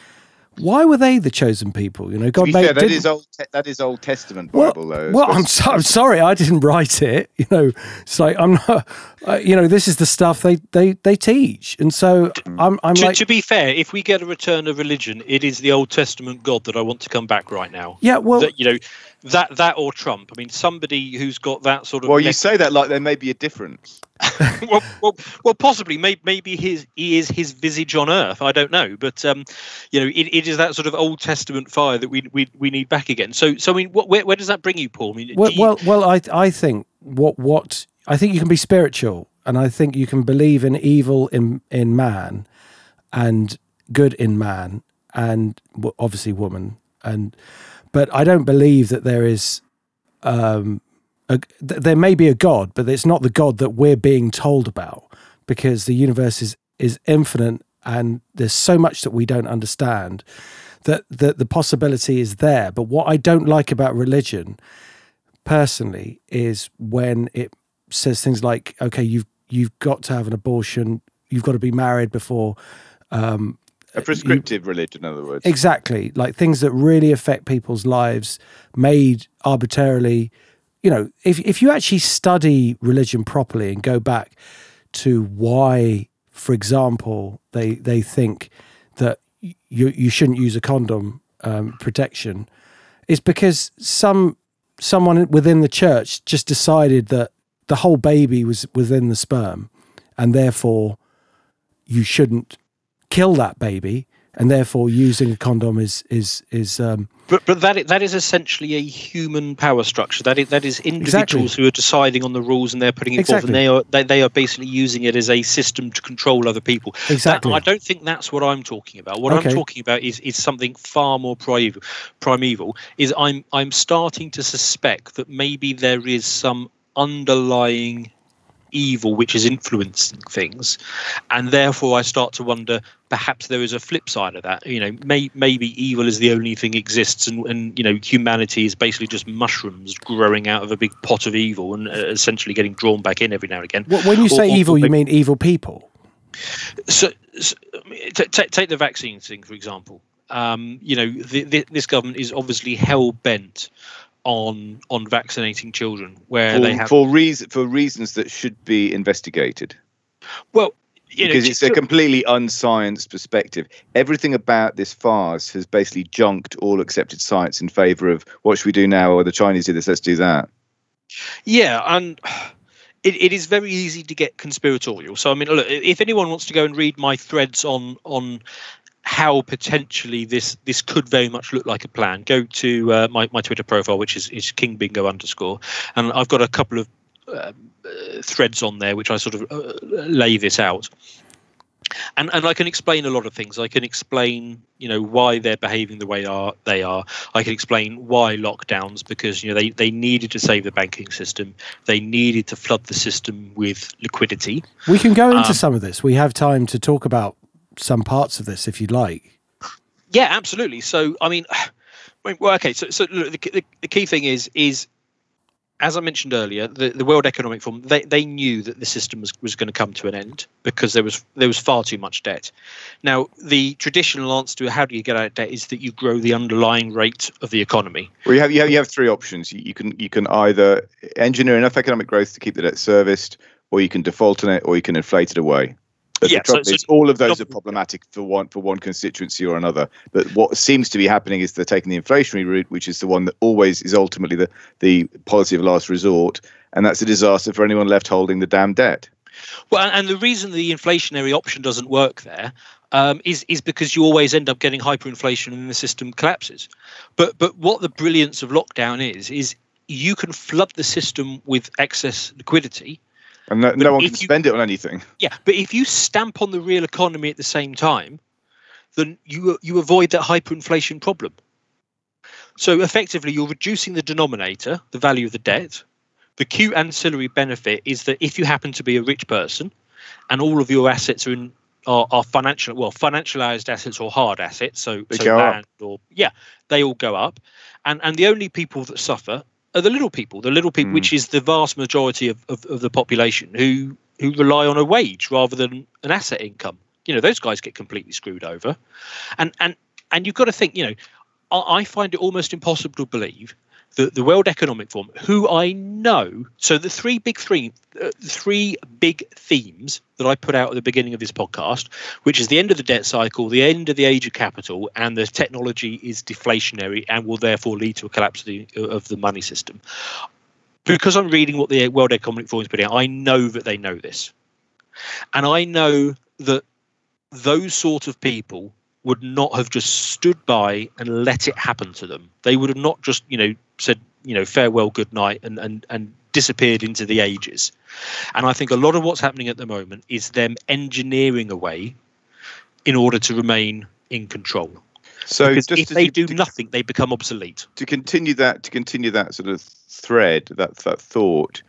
why were they the chosen people you know To God be made fair, that old. Te- that is Old Testament well, Bible, though. well I'm, so, I'm sorry I didn't write it you know it's like I'm not uh, you know this is the stuff they they they teach and so I'm I'm To, like to be fair, if we get a return of religion, it is the Old Testament God that I want to come back right now. yeah well that you know, that that or Trump. I mean, somebody who's got that sort of. Well, you mech- say that like there may be a difference. well, well, well, possibly. Maybe, maybe his he is his visage on earth. I don't know, but um, you know, it, it is that sort of Old Testament fire that we we, we need back again. So, so I mean, what, where, where does that bring you, Paul? I mean, well, you- well, well, I I think what what I think you can be spiritual, and I think you can believe in evil in in man, and good in man, and obviously woman, and but I don't believe that there is, um, a, th- there may be a God, but it's not the God that we're being told about, because the universe is is infinite, and there's so much that we don't understand. That, that the possibility is there. But what I don't like about religion personally is when it says things like, "Okay, you've you've got to have an abortion, you've got to be married before." Um, A prescriptive religion, in other words. exactly, like things that really affect people's lives, made arbitrarily. You know, if if you actually study religion properly and go back to why, for example, they they think that you you shouldn't use a condom um, protection, is because some someone within the church just decided that the whole baby was within the sperm, and therefore you shouldn't kill that baby, and therefore using a condom is is is um, But but that that is essentially a human power structure. That is that is individuals who are deciding on the rules and they're putting it forth, and they are they, they are basically using it as a system to control other people. That- exactly. I don't think that's what I'm talking about. What Okay. I'm talking about is is something far more primeval. Primeval is I'm I'm starting to suspect that maybe there is some underlying evil which is influencing things, and therefore I start to wonder perhaps there is a flip side of that. You know, may, maybe evil is the only thing exists, and and you know humanity is basically just mushrooms growing out of a big pot of evil and uh, essentially getting drawn back in every now and again. When you say or- or evil, you mean evil people. so, so t- t- take the vaccine thing for example. Um, you know, th- th- this government is obviously hell bent on on vaccinating children, where they For, have for reason for reasons that should be investigated. well, you know, because to- it's a completely unscienced perspective. Everything about this farce has basically junked all accepted science in favor of what should we do now, or the Chinese do this, let's do that. Yeah, and it, it is very easy to get conspiratorial. So I mean, look, if anyone wants to go and read my threads on on how potentially this this could very much look like a plan, go to uh, my my Twitter profile, which is is King Bingo underscore, and I've got a couple of um, uh, threads on there which I sort of uh, lay this out. and and I can explain a lot of things. I can explain, you know, why they're behaving the way are they are. I can explain why lockdowns because you know they they needed to save the banking system. They needed to flood the system with liquidity. We can go into Um, some of this. We have time to talk about some parts of this if you'd like. Yeah, absolutely. So I mean, well, okay. So so look, the, the, the key thing is is as I mentioned earlier, the, the World Economic Forum they, they knew that the system was, was going to come to an end because there was there was far too much debt. Now, the traditional answer to how do you get out of debt is that you grow the underlying rate of the economy. Well, you have, you have you have three options. You, you can you can either engineer enough economic growth to keep the debt serviced, or you can default on it, or you can inflate it away. But Yeah, the trouble so- so is, all of those not- are problematic for one for one constituency or another. But what seems to be happening is they're taking the inflationary route, which is the one that always is ultimately the the policy of last resort, and that's a disaster for anyone left holding the damn debt. Well, and the reason the inflationary option doesn't work there um, is is because you always end up getting hyperinflation and the system collapses. But but what the brilliance of lockdown is is you can flood the system with excess liquidity. And no, no one can you- spend it on anything. Yeah, but if you stamp on the real economy at the same time, then you you avoid that hyperinflation problem. So effectively, you're reducing the denominator, the value of the debt. The cute ancillary benefit is that if you happen to be a rich person, and all of your assets are in are, are financial well financialized assets or hard assets, so They so go up. land or yeah, they all go up, and and the only people that suffer are the little people, the little people, Mm. which is the vast majority of, of, of the population who who rely on a wage rather than an asset income. You know, those guys get completely screwed over, and and and you've got to think. You know, I, I find it almost impossible to believe that the World Economic Forum, who I know, so the three big three, uh, three big themes that I put out at the beginning of this podcast, which is the end of the debt cycle, the end of the age of capital, and the technology is deflationary and will therefore lead to a collapse of the, of the money system because I'm reading what the World Economic Forum is putting out, I know that they know this. And I know that those sort of people would not have just stood by and let it happen to them. They would have not just, you know, said, you know, farewell, good night, and, and, and disappeared into the ages. And I think a lot of what's happening at the moment is them engineering a way in order to remain in control. So because just if they do to- nothing, they become obsolete. to continue that to continue that sort of thread that that thought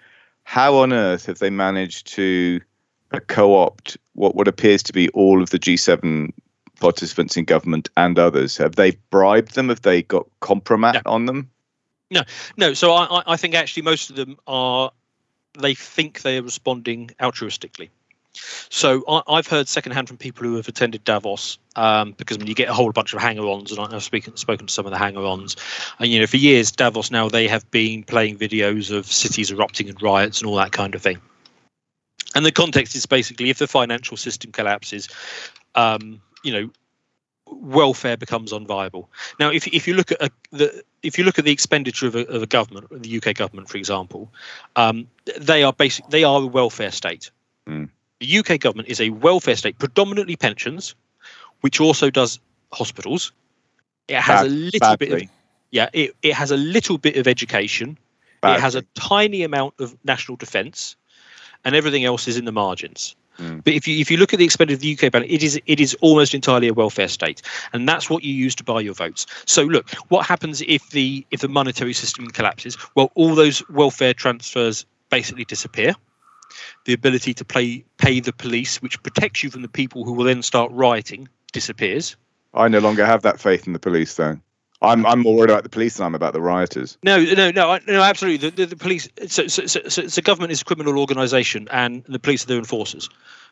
how on earth have they managed to uh, co-opt what what appears to be all of the G7 participants in government and others have they bribed them have they got kompromat on them No, no. so I, I- think actually most of them are they think they are responding altruistically. So I, I've heard secondhand from people who have attended Davos um, because when you get a whole bunch of hanger-ons, and I've spoken spoken to some of the hanger-ons, and you know for years Davos now they have been playing videos of cities erupting and riots and all that kind of thing. And the context is basically if the financial system collapses, um, you know, welfare becomes unviable. Now, if if you look at a, the if you look at the expenditure of a, of a government, the UK government, for example, um, they are basic. They are a welfare state. Mm. The UK government is a welfare state, predominantly pensions, which also does hospitals. It has Bad- a little bit of badly. yeah. It, it has a little bit of education. Badly. It has a tiny amount of national defence, and everything else is in the margins. Mm. But if you if you look at the expenditure of the UK budget, it is it is almost entirely a welfare state, and that's what you use to buy your votes. So look, what happens if the if the monetary system collapses? Well, all those welfare transfers basically disappear. The ability to play pay the police, which protects you from the people who will then start rioting, disappears. I no longer have that faith in the police though I'm I'm more worried about the police than I'm about the rioters No, no, no, no. Absolutely, the, the, the police. So, so, so, so, so government is a criminal organisation, and the police are their enforcers.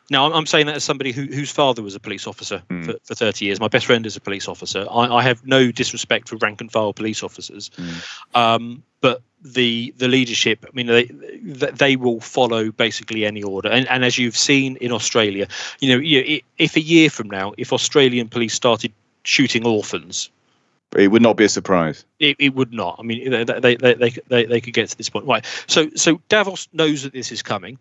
Now, I'm, I'm saying that as somebody who, whose father was a police officer Mm. for, for 30 years. My best friend is a police officer. I, I have no disrespect for rank and file police officers, Mm. um, but the the leadership. I mean, they they they will follow basically any order. And, and as you've seen in Australia, you know, you, if a year from now, if Australian police started shooting orphans it would not be a surprise it, it would not. I mean, they, they, they, they, they, could get to this point. Right. So, so Davos knows that this is coming,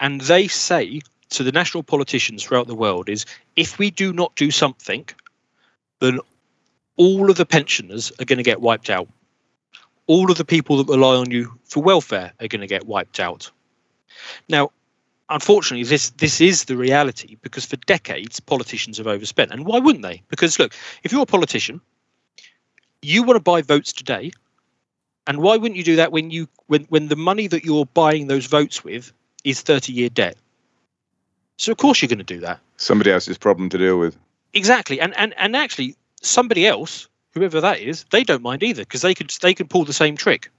and they say to the national politicians throughout the world is if we do not do something, then all of the pensioners are going to get wiped out. All of the people that rely on you for welfare are going to get wiped out. Now, unfortunately, this this is the reality because for decades politicians have overspent, and why wouldn't they? Because look, if you're a politician, you want to buy votes today, and why wouldn't you do that when you when when the money that you're buying those votes with is 30 year debt? So of course you're going to do that. Somebody else's problem to deal with. Exactly, and and and actually somebody else, whoever that is, they don't mind either because they could they could pull the same trick.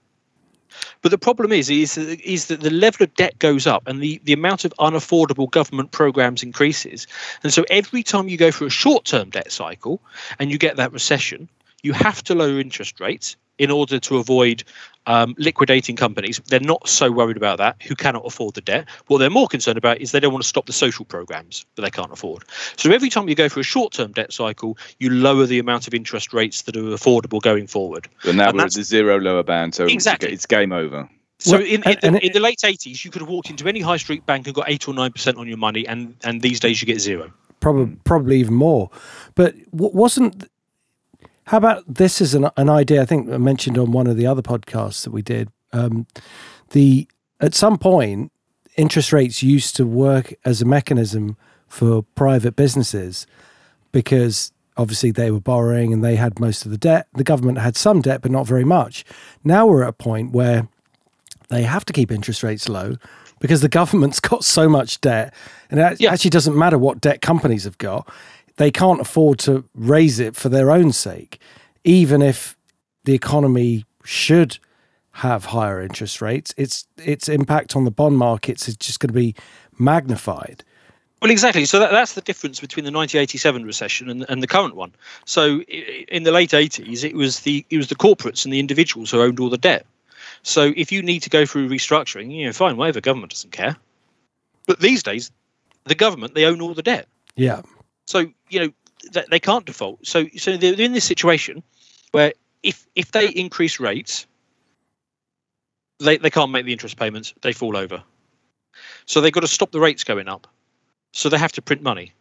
But the problem is, is, is that the level of debt goes up and the, the amount of unaffordable government programs increases. And so every time you go through a short term debt cycle and you get that recession, you have to lower interest rates in order to avoid um, liquidating companies. They're not so worried about that who cannot afford the debt. What they're more concerned about is they don't want to stop the social programs that they can't afford. So every time you go through a short term debt cycle, you lower the amount of interest rates that are affordable going forward. But now and we're at the zero lower band, so exactly. it's game over. So well, in, in, the, in, the, late 80s, you could have walked into any high street bank and got 8 or 9% on your money, and, and these days you get zero. Probably, probably even more. But wasn't how about this is an, an idea I think I mentioned on one of the other podcasts that we did. Um, the at some point, interest rates used to work as a mechanism for private businesses because obviously they were borrowing and they had most of the debt. The government had some debt, but not very much. Now we're at a point where they have to keep interest rates low because the government's got so much debt. And it yeah. actually doesn't matter what debt companies have got they can't afford to raise it for their own sake, even if the economy should have higher interest rates. Its its impact on the bond markets is just going to be magnified. Well, exactly. So that, that's the difference between the 1987 recession and, and the current one. So in the late 80s, it was the it was the corporates and the individuals who owned all the debt. So if you need to go through restructuring, you know, fine, whatever. Government doesn't care. But these days, the government they own all the debt. Yeah. So you know they can't default. So so they're in this situation where if if they increase rates, they they can't make the interest payments. They fall over. So they've got to stop the rates going up. So they have to print money.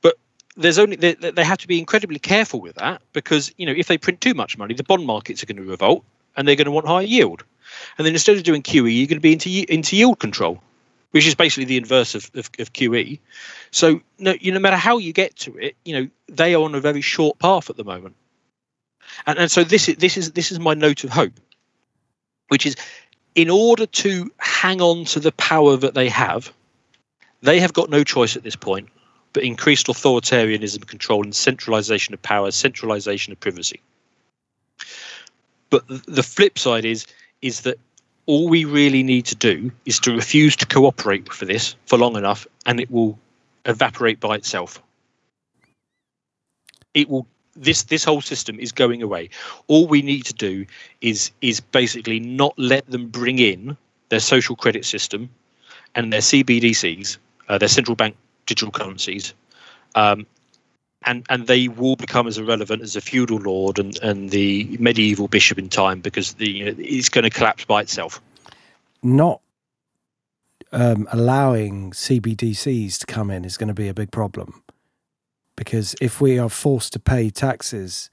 But there's only they, they have to be incredibly careful with that because you know if they print too much money, the bond markets are going to revolt and they're going to want higher yield. And then instead of doing QE, you're going to be into into yield control which is basically the inverse of, of, of, QE. So no, you no matter how you get to it, you know they are on a very short path at the moment, and and so this is this is this is my note of hope, which is in order to hang on to the power that they have, they have got no choice at this point but increased authoritarianism, control, and centralization of power, centralization of privacy. But the flip side is is that all we really need to do is to refuse to cooperate for this for long enough and it will evaporate by itself. It will this this whole system is going away. All we need to do is is basically not let them bring in their social credit system and their cbdc's uh, their central bank digital currencies um, and and they will become as irrelevant as a feudal lord and, and the medieval bishop in time because the you know, it's going to collapse by itself. Not um, allowing CBDCs to come in is going to be a big problem because if we are forced to pay taxes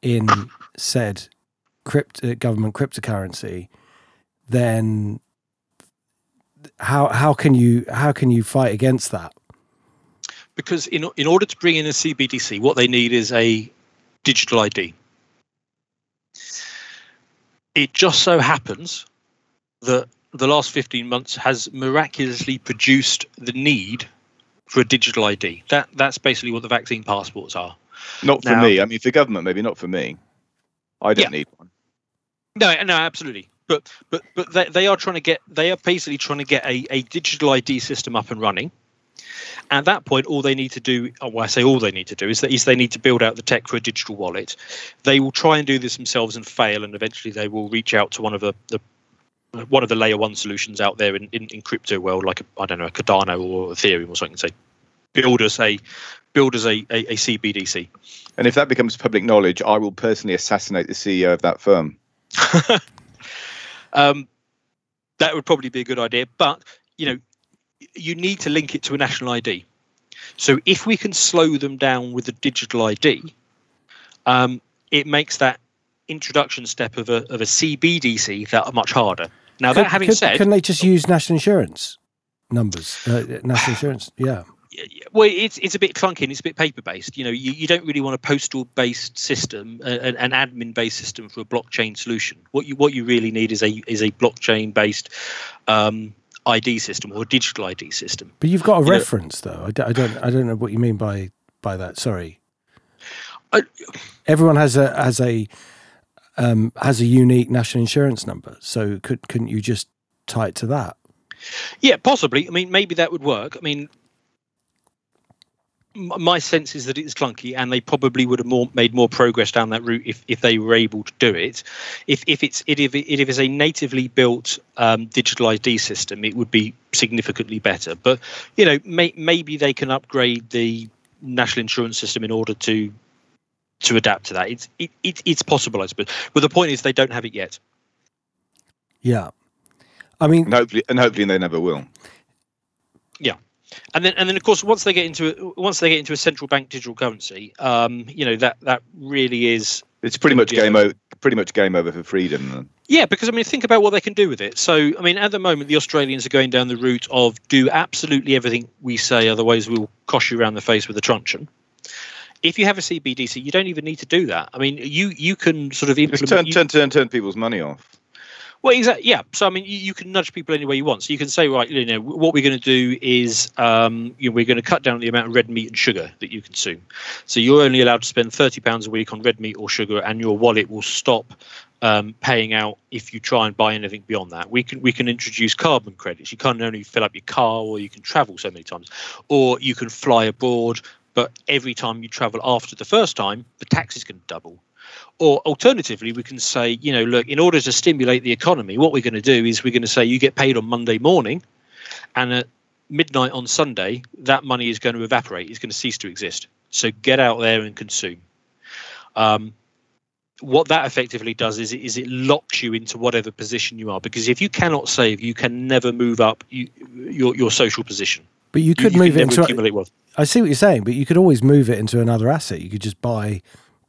in said uh, government cryptocurrency, then how how can you how can you fight against that? Because in in order to bring in a CBDC, what they need is a digital ID. It just so happens that the last 15 months has miraculously produced the need for a digital ID. That that's basically what the vaccine passports are. Not for now, me. I mean, for government, maybe not for me. I don't yeah. need one. No, no, absolutely. But but but they, they are trying to get they are basically trying to get a, a digital ID system up and running at that point, all they need to do, uh, well, I say all they need to do, is that is they need to build out the tech for a digital wallet. They will try and do this themselves and fail, and eventually they will reach out to one of the, the one of the layer one solutions out there in, in, in crypto world, like I don't know, a Cardano or Ethereum or something. Say, build us a build us a, a, a CBDC. And if that becomes public knowledge, I will personally assassinate the CEO of that firm. um, that would probably be a good idea, but you know, you need to link it to a national ID. So if we can slow them down with a digital ID, um, it makes that introduction step of a of a CBDC that much harder. Now could, that having could, said, can they just use national insurance numbers, uh, national insurance. Yeah. Well, it's it's a bit clunky and it's a bit paper based. You know, you, you don't really want a postal based system, an, an admin based system for a blockchain solution. What you what you really need is a is a blockchain based um, ID system or a digital ID system. But you've got a You know- reference, though. I, d- I don't. I don't know what you mean by by that. Sorry. I- Everyone has a has a um, has a unique national insurance number. So could couldn't you just tie it to that? Yeah, possibly. I mean, maybe that would work. I mean, my sense is that it's clunky, and they probably would have more made more progress down that route if, if they were able to do it. If if it's if it, if it's a natively built um, digital ID system, it would be significantly better. But you know, may, maybe they can upgrade the national insurance system in order to to adapt to that. It's it, it it's possible, I suppose. But the point is, they don't have it yet. Yeah. I mean, And hopefully, and hopefully they never will. And then and then of course once they get into once they get into a central bank digital currency um you know that that really is It's pretty much game over. Pretty much game over for freedom. then. yeah because i mean think about what they can do with it so i mean at the moment the australians are going down the route of do absolutely everything we say otherwise we'll cosh you around the face with a truncheon if you have a cbdc you don't even need to do that i mean you you can sort of Just turn, you- turn, turn, turn people's money off. Well, exactly. Yeah. So I mean, you, you can nudge people any way you want. So you can say, right, you know, what we're going to do is, um, you know, we're going to cut down the amount of red meat and sugar that you consume. So you're only allowed to spend thirty pounds a week on red meat or sugar, and your wallet will stop um, paying out if you try and buy anything beyond that. We can we can introduce carbon credits. You can't only fill up your car, or you can travel so many times, or you can fly abroad. But every time you travel after the first time, the tax is going to double. Or alternatively, we can say, you know, look, in order to stimulate the economy, what we're going to do is we're going to say you get paid on Monday morning, and at midnight on Sunday, that money is going to evaporate. It's going to cease to exist. So get out there and consume. Um, what that effectively does is, is it locks you into whatever position you are. Because if you cannot save, you can never move up you, your your social position. but you You, could you move can it into. accumulate wealth. I see what you're saying, but you could always move it into another asset. You could just buy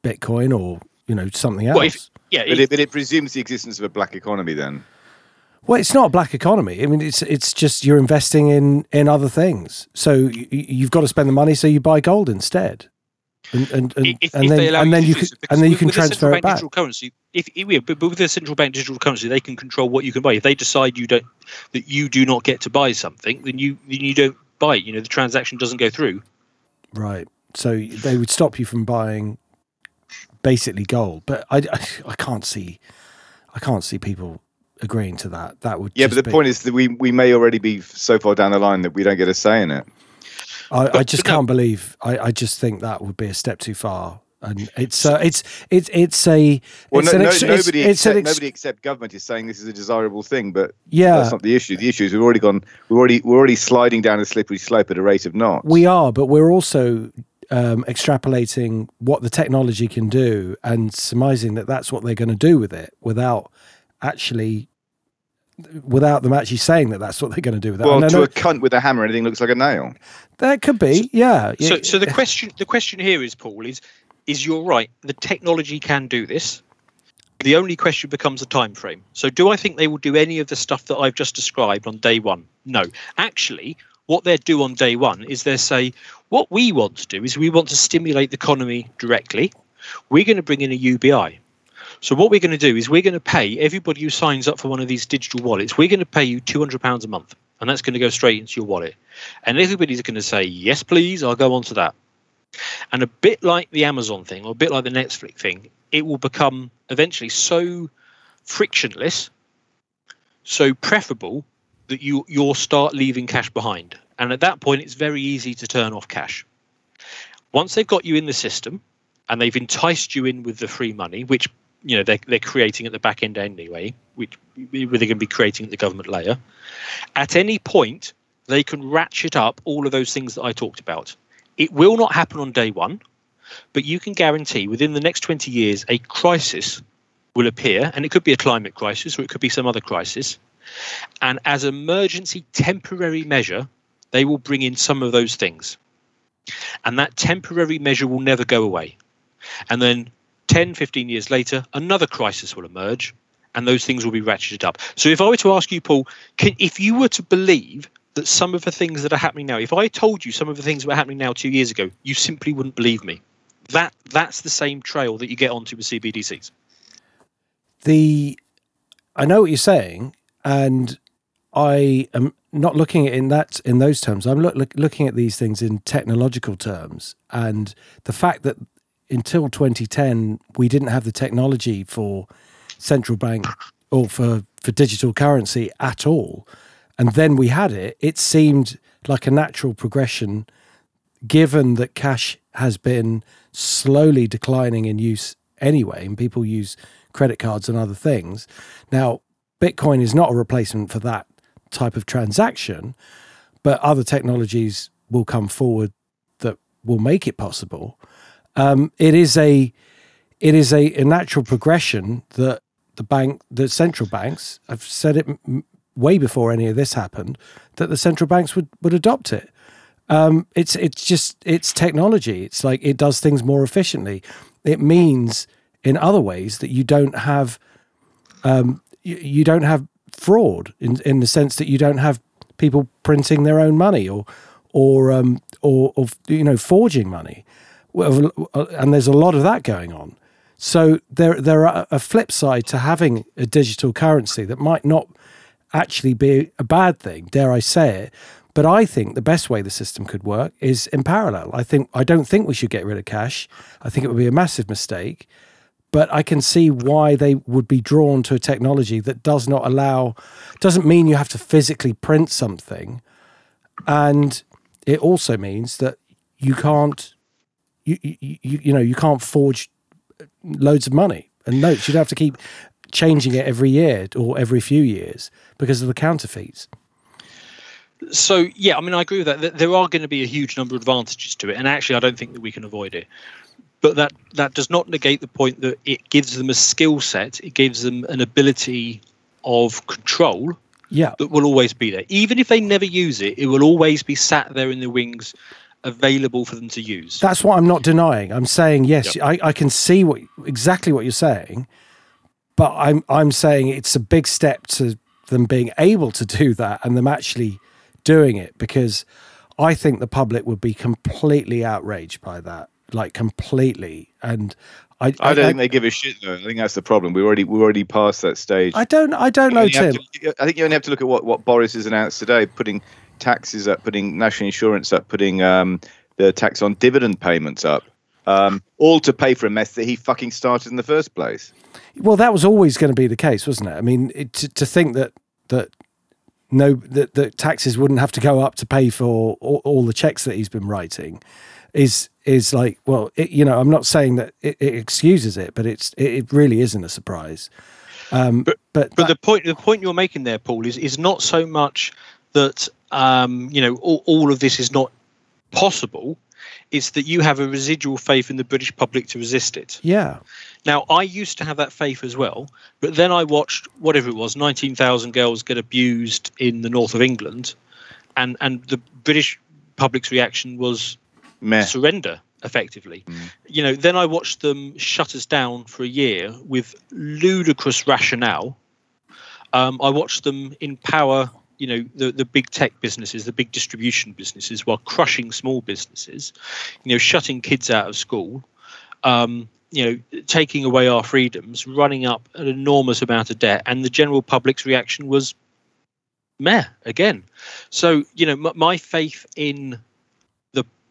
Bitcoin or you know something else. Well, if- Yeah, But it, but it presumes the existence of a black economy. Then Well, it's not a black economy. I mean, it's it's just you're investing in in other things. So y- y- you've got to spend the money, so you buy gold instead, and and and, if, and if then and you then you can and then you can with a central transfer it bank back. Digital currency, if if- yeah, but, but with a central bank digital currency, they can control what you can buy. If they decide you don't that you do not get to buy something, then you then you don't buy it. You know, the transaction doesn't go through. Right. So they would stop you from buying basically gold, but I, I, I can't see I can't see people agreeing to that. That would yeah, but the be- point is that we we may already be so far down the line that we don't get a say in it. I, I just can't believe. I, I just think that would be a step too far, and it's uh, it's it's it's a Well, it's no, an ex- it's- nobody it's except, an ex- nobody except government is saying this is a desirable thing, but yeah. that's not the issue. The issue is we've already gone. We're already we're already sliding down a slippery slope at a rate of knots. We are, but we're also um, extrapolating what the technology can do and surmising that that's what they're going to do with it without actually, without them actually saying that that's what they're going to do with it. well, And I to know- a cunt with a hammer, anything looks like a nail. that could be, yeah. So Yeah. so the question the question here is Paul is is you're right. The technology can do this. The only question becomes a time frame. So do I think they will do any of the stuff that I've just described on day one? No. Actually, what they do on day one is they say, what we want to do is we want to stimulate the economy directly. We're going to bring in a UBI. So what we're going to do is we're going to pay everybody who signs up for one of these digital wallets. We're going to pay you two hundred pounds a month, and that's going to go straight into your wallet. And everybody's going to say, yes, please, I'll go on to that. And a bit like the Amazon thing, or a bit like the Netflix thing, it will become eventually so frictionless, so preferable that you you'll start leaving cash behind. And at that point, it's very easy to turn off cash. Once they've got you in the system and they've enticed you in with the free money, which you know they're, they're creating at the back end anyway, which they're going to be creating at the government layer. At any point, they can ratchet up all of those things that I talked about. It will not happen on day one, but you can guarantee within the next 20 years a crisis will appear, and it could be a climate crisis or it could be some other crisis. And as emergency temporary measure, they will bring in some of those things. And that temporary measure will never go away. And then 10, 15 years later, another crisis will emerge and those things will be ratcheted up. So if I were to ask you, Paul, can, if you were to believe that some of the things that are happening now, if I told you some of the things that were happening now two years ago, you simply wouldn't believe me. That that's the same trail that you get onto with CBDCs. The I know what you're saying, and I am not looking at in that in those terms. I'm look, look, looking at these things in technological terms, and the fact that until 2010 we didn't have the technology for central bank or for for digital currency at all, and then we had it. It seemed like a natural progression, given that cash has been slowly declining in use anyway, and people use credit cards and other things. Now, Bitcoin is not a replacement for that type of transaction, but other technologies will come forward that will make it possible. Um, it is a it is a, a, natural progression that the bank, the central banks, I've said it m- way before any of this happened, that the central banks would would adopt it. Um, it's it's just it's technology. It's like it does things more efficiently. It means in other ways that you don't have um, you, you don't have fraud in in the sense that you don't have people printing their own money or or um, or, or you know forging money, and there's a lot of that going on. So there there are a flip side to having a digital currency that might not actually be a bad thing, dare I say it. But I think the best way the system could work is in parallel. I think I don't think we should get rid of cash. I think it would be a massive mistake but I can see why they would be drawn to a technology that does not allow, doesn't mean you have to physically print something. And it also means that you can't, you, you, you, know, you can't forge loads of money and notes. You'd have to keep changing it every year or every few years because of the counterfeits. So yeah, I mean, I agree with that. There are going to be a huge number of advantages to it, and actually, I don't think that we can avoid it but that that does not negate the point that it gives them a skill set it gives them an ability of control yeah. that will always be there. Even if they never use it it will always be sat there in the wings available for them to use. That's what i'm not denying. I'm saying yes yep. I, I can see what exactly what you're saying but i'm i'm saying it's a big step to them being able to do that and them actually doing it because i think the public would be completely outraged by that like completely. And I, I, I don't I, think they give a shit though. I think that's the problem. We already we already passed that stage. I don't I don't know, Tim. To, I think you only have to look at what what Boris has announced today, putting taxes up, putting national insurance up, putting um, the tax on dividend payments up, um, all to pay for a mess that he fucking started in the first place. Well, that was always going to be the case, wasn't it? I mean, it, to, to think that that no that, that taxes wouldn't have to go up to pay for all, all the checks that he's been writing is is like well it, you know i'm not saying that it, it excuses it but it's it, it, really isn't a surprise. Um, but but but that, the point the point you're making there paul is is not so much that um, you know all, all of this is not possible. It's that you have a residual faith in the british public to resist it. Yeah. Now i used to have that faith as well but then i watched whatever it was 19000 girls get abused in the north of england and and the british public's reaction was Meh. surrender effectively. Mm. You know, then I watched them shut us down for a year with ludicrous rationale. Um, I watched them empower, you know, the, the big tech businesses, the big distribution businesses, while crushing small businesses. You know, shutting kids out of school. Um, you know, taking away our freedoms, running up an enormous amount of debt, and the general public's reaction was meh again. So, you know, m- my faith in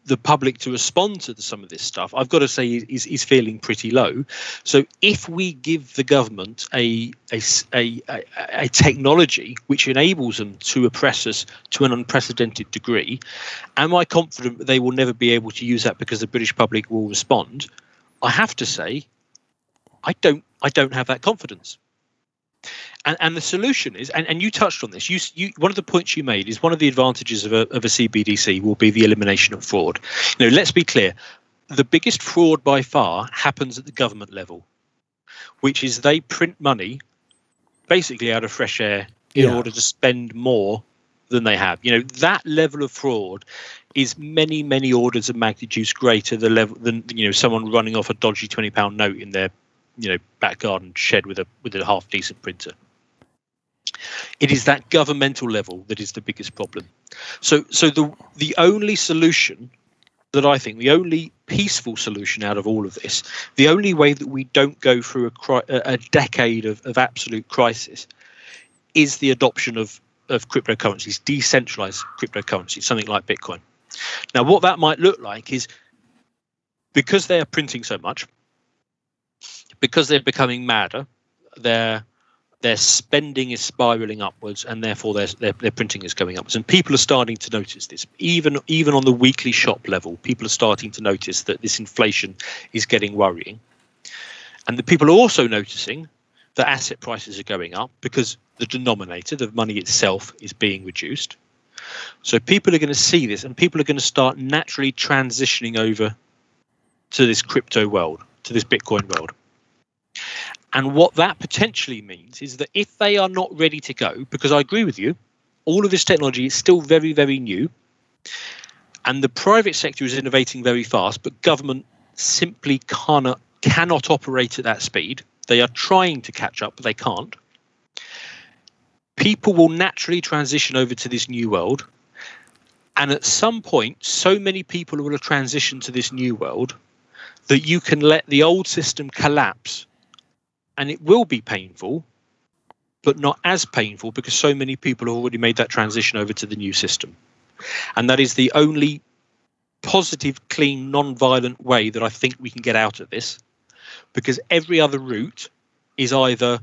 the public to respond to some of this stuff, I've got to say is, is feeling pretty low. So if we give the government a, a, a, a, technology which enables them to oppress us to an unprecedented degree, am I confident that they will never be able to use that because the British public will respond? I have to say, I don't I don't have that confidence and, and the solution is, and, and you touched on this. You, you, one of the points you made is one of the advantages of a, of a CBDC will be the elimination of fraud. You know, let's be clear: the biggest fraud by far happens at the government level, which is they print money basically out of fresh air in yeah. order to spend more than they have. You know, that level of fraud is many, many orders of magnitude greater the level than you know someone running off a dodgy twenty pound note in their you know back garden shed with a with a half decent printer. It is that governmental level that is the biggest problem. So, so the the only solution that I think, the only peaceful solution out of all of this, the only way that we don't go through a, a decade of, of absolute crisis, is the adoption of of cryptocurrencies, decentralized cryptocurrencies, something like Bitcoin. Now, what that might look like is because they are printing so much, because they're becoming madder, their their spending is spiraling upwards, and therefore their, their their printing is going upwards. And people are starting to notice this, even even on the weekly shop level. People are starting to notice that this inflation is getting worrying, and the people are also noticing that asset prices are going up because the denominator, the money itself, is being reduced. So people are going to see this and people are going to start naturally transitioning over to this crypto world, to this Bitcoin world. And what that potentially means is that if they are not ready to go, because I agree with you, all of this technology is still very, very new, and the private sector is innovating very fast, but government simply cannot cannot operate at that speed. They are trying to catch up, but they can't people will naturally transition over to this new world. And at some point, so many people will have transitioned to this new world that you can let the old system collapse. And it will be painful, but not as painful because so many people have already made that transition over to the new system. And that is the only positive, clean, non violent way that I think we can get out of this. Because every other route is either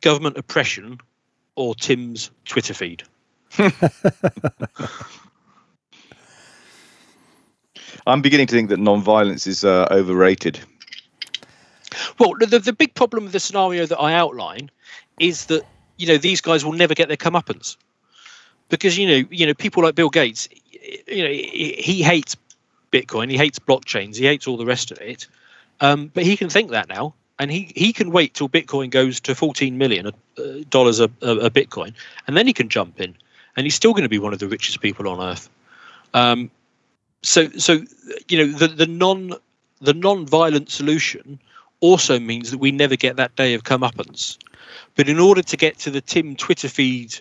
government oppression or Tim's Twitter feed. I'm beginning to think that non-violence is uh, overrated. Well, the, the big problem with the scenario that I outline is that you know these guys will never get their comeuppance because you know you know people like Bill Gates, you know he hates Bitcoin, he hates blockchains, he hates all the rest of it, um, but he can think that now and he he can wait till Bitcoin goes to 14 million uh, dollars a, a, a, Bitcoin, and then he can jump in, and he's still going to be one of the richest people on earth. Um, so so you know the the non the non-violent solution also means that we never get that day of comeuppance. But in order to get to the Tim Twitter feed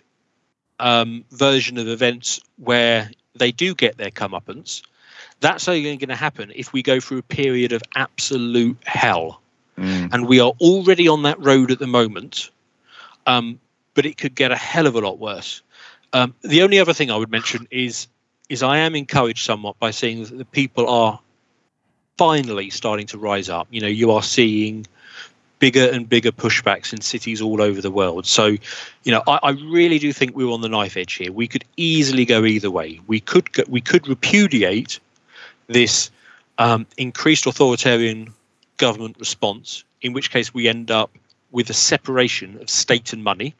um, version of events where they do get their comeuppance, that's only going to happen if we go through a period of absolute hell Mm. And we are already on that road at the moment, um, but it could get a hell of a lot worse. Um, the only other thing I would mention is is I am encouraged somewhat by seeing that the people are finally starting to rise up. You know, you are seeing bigger and bigger pushbacks in cities all over the world. So, you know, I, I, really do think we're on the knife edge here. We could easily go either way. We could go, we could repudiate this um, increased authoritarian government response, in which case we end up with a separation of state and money,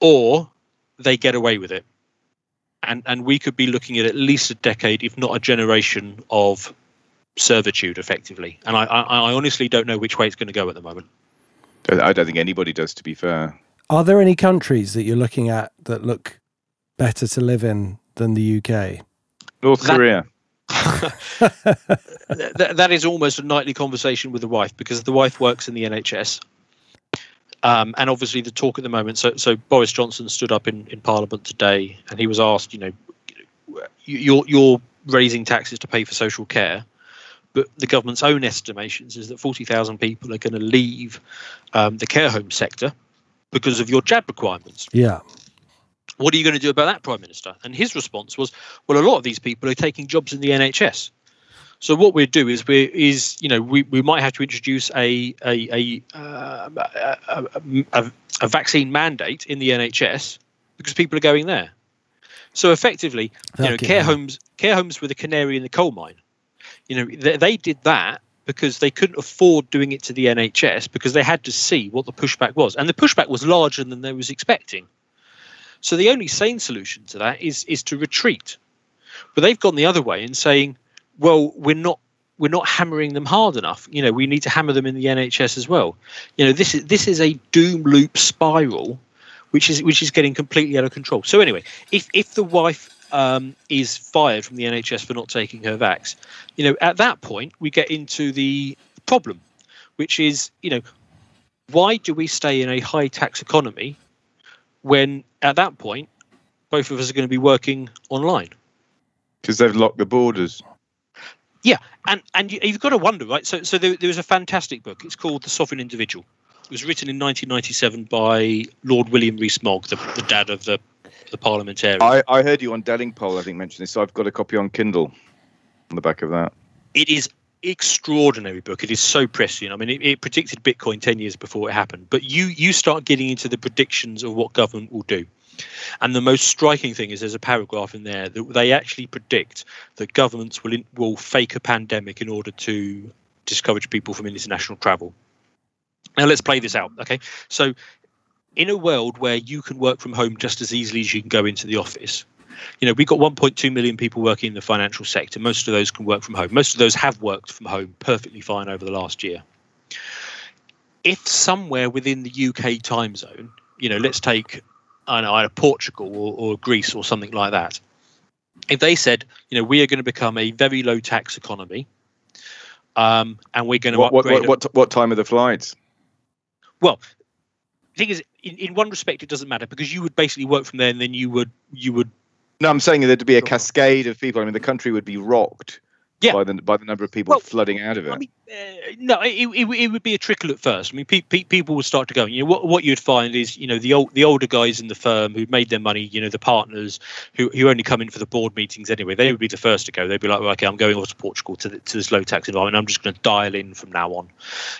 or they get away with it. And, and we could be looking at at least a decade, if not a generation, of servitude effectively. And I, I, I honestly don't know which way it's going to go at the moment. I don't think anybody does, to be fair. Are there any countries that you're looking at that look better to live in than the UK? North that, Korea. that, that is almost a nightly conversation with the wife because the wife works in the NHS. Um, and obviously, the talk at the moment. So, so Boris Johnson stood up in, in Parliament today, and he was asked, you know, you're you're raising taxes to pay for social care, but the government's own estimations is that forty thousand people are going to leave um, the care home sector because of your jab requirements. Yeah. What are you going to do about that, Prime Minister? And his response was, well, a lot of these people are taking jobs in the NHS. So what we'd do is we is you know we, we might have to introduce a a a, uh, a, a, a vaccine mandate in the NHS because people are going there. So effectively, you know, care homes care homes were the canary in the coal mine. You know, they, they did that because they couldn't afford doing it to the NHS because they had to see what the pushback was, and the pushback was larger than they was expecting. So the only sane solution to that is is to retreat. But they've gone the other way and saying, well, we're not we're not hammering them hard enough. You know, we need to hammer them in the NHS as well. You know, this is this is a doom loop spiral, which is which is getting completely out of control. So anyway, if if the wife um, is fired from the NHS for not taking her vax, you know, at that point we get into the problem, which is you know, why do we stay in a high tax economy when at that point both of us are going to be working online because they've locked the borders. Yeah, and and you, have got to wonder, right? So so there, there was a fantastic book. It's called The Sovereign Individual. It was written in 1997 by Lord William Rees-Mogg, the, the dad of the the parliamentarian. I, I heard you on Delingpole, I think, mention this. So I've got a copy on Kindle on the back of that. It is extraordinary book. It is so prescient. I mean, it, it, predicted Bitcoin ten years before it happened. But you you start getting into the predictions of what government will do. And the most striking thing is there's a paragraph in there that they actually predict that governments will will fake a pandemic in order to discourage people from international travel. Now let's play this out. Okay, so in a world where you can work from home just as easily as you can go into the office, you know we've got 1.2 million people working in the financial sector. Most of those can work from home. Most of those have worked from home perfectly fine over the last year. If somewhere within the UK time zone, you know, let's take I know, either Portugal or, or Greece or something like that, if they said, you know, we are going to become a very low tax economy, um, and we're going to what, upgrade. What, what, what time are the flights? Well, the thing is, in, in one respect, it doesn't matter because you would basically work from there, and then you would you would. No, I'm saying there'd be a cascade of people. I mean, the country would be rocked yeah. by the by the number of people well, flooding out of it. I mean, uh, no, it, it, it, would be a trickle at first. I mean, pe- pe- people would start to go. You know, what what you'd find is, you know, the old the older guys in the firm who made their money, you know, the partners who who only come in for the board meetings anyway. They would be the first to go. They'd be like, well, okay, I'm going off to Portugal to the, to this low tax environment. I'm just going to dial in from now on,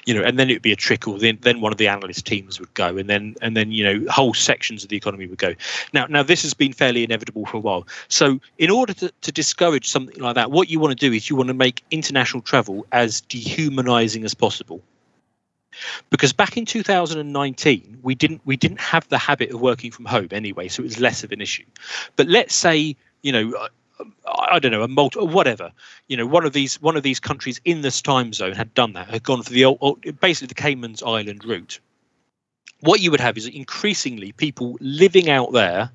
you know, and then it would be a trickle. Then then one of the analyst teams would go, and then and then you know whole sections of the economy would go. Now now this has been fairly inevitable for a while. So in order to, to discourage something like that, what you want to do is you want to make international travel as dehumanizing as possible. Because back in 2019 we didn't we didn't have the habit of working from home anyway so it was less of an issue. But let's say you know I don't know a multi whatever you know one of these one of these countries in this time zone had done that had gone for the old, basically the Cayman's Island route. What you would have is increasingly people living out there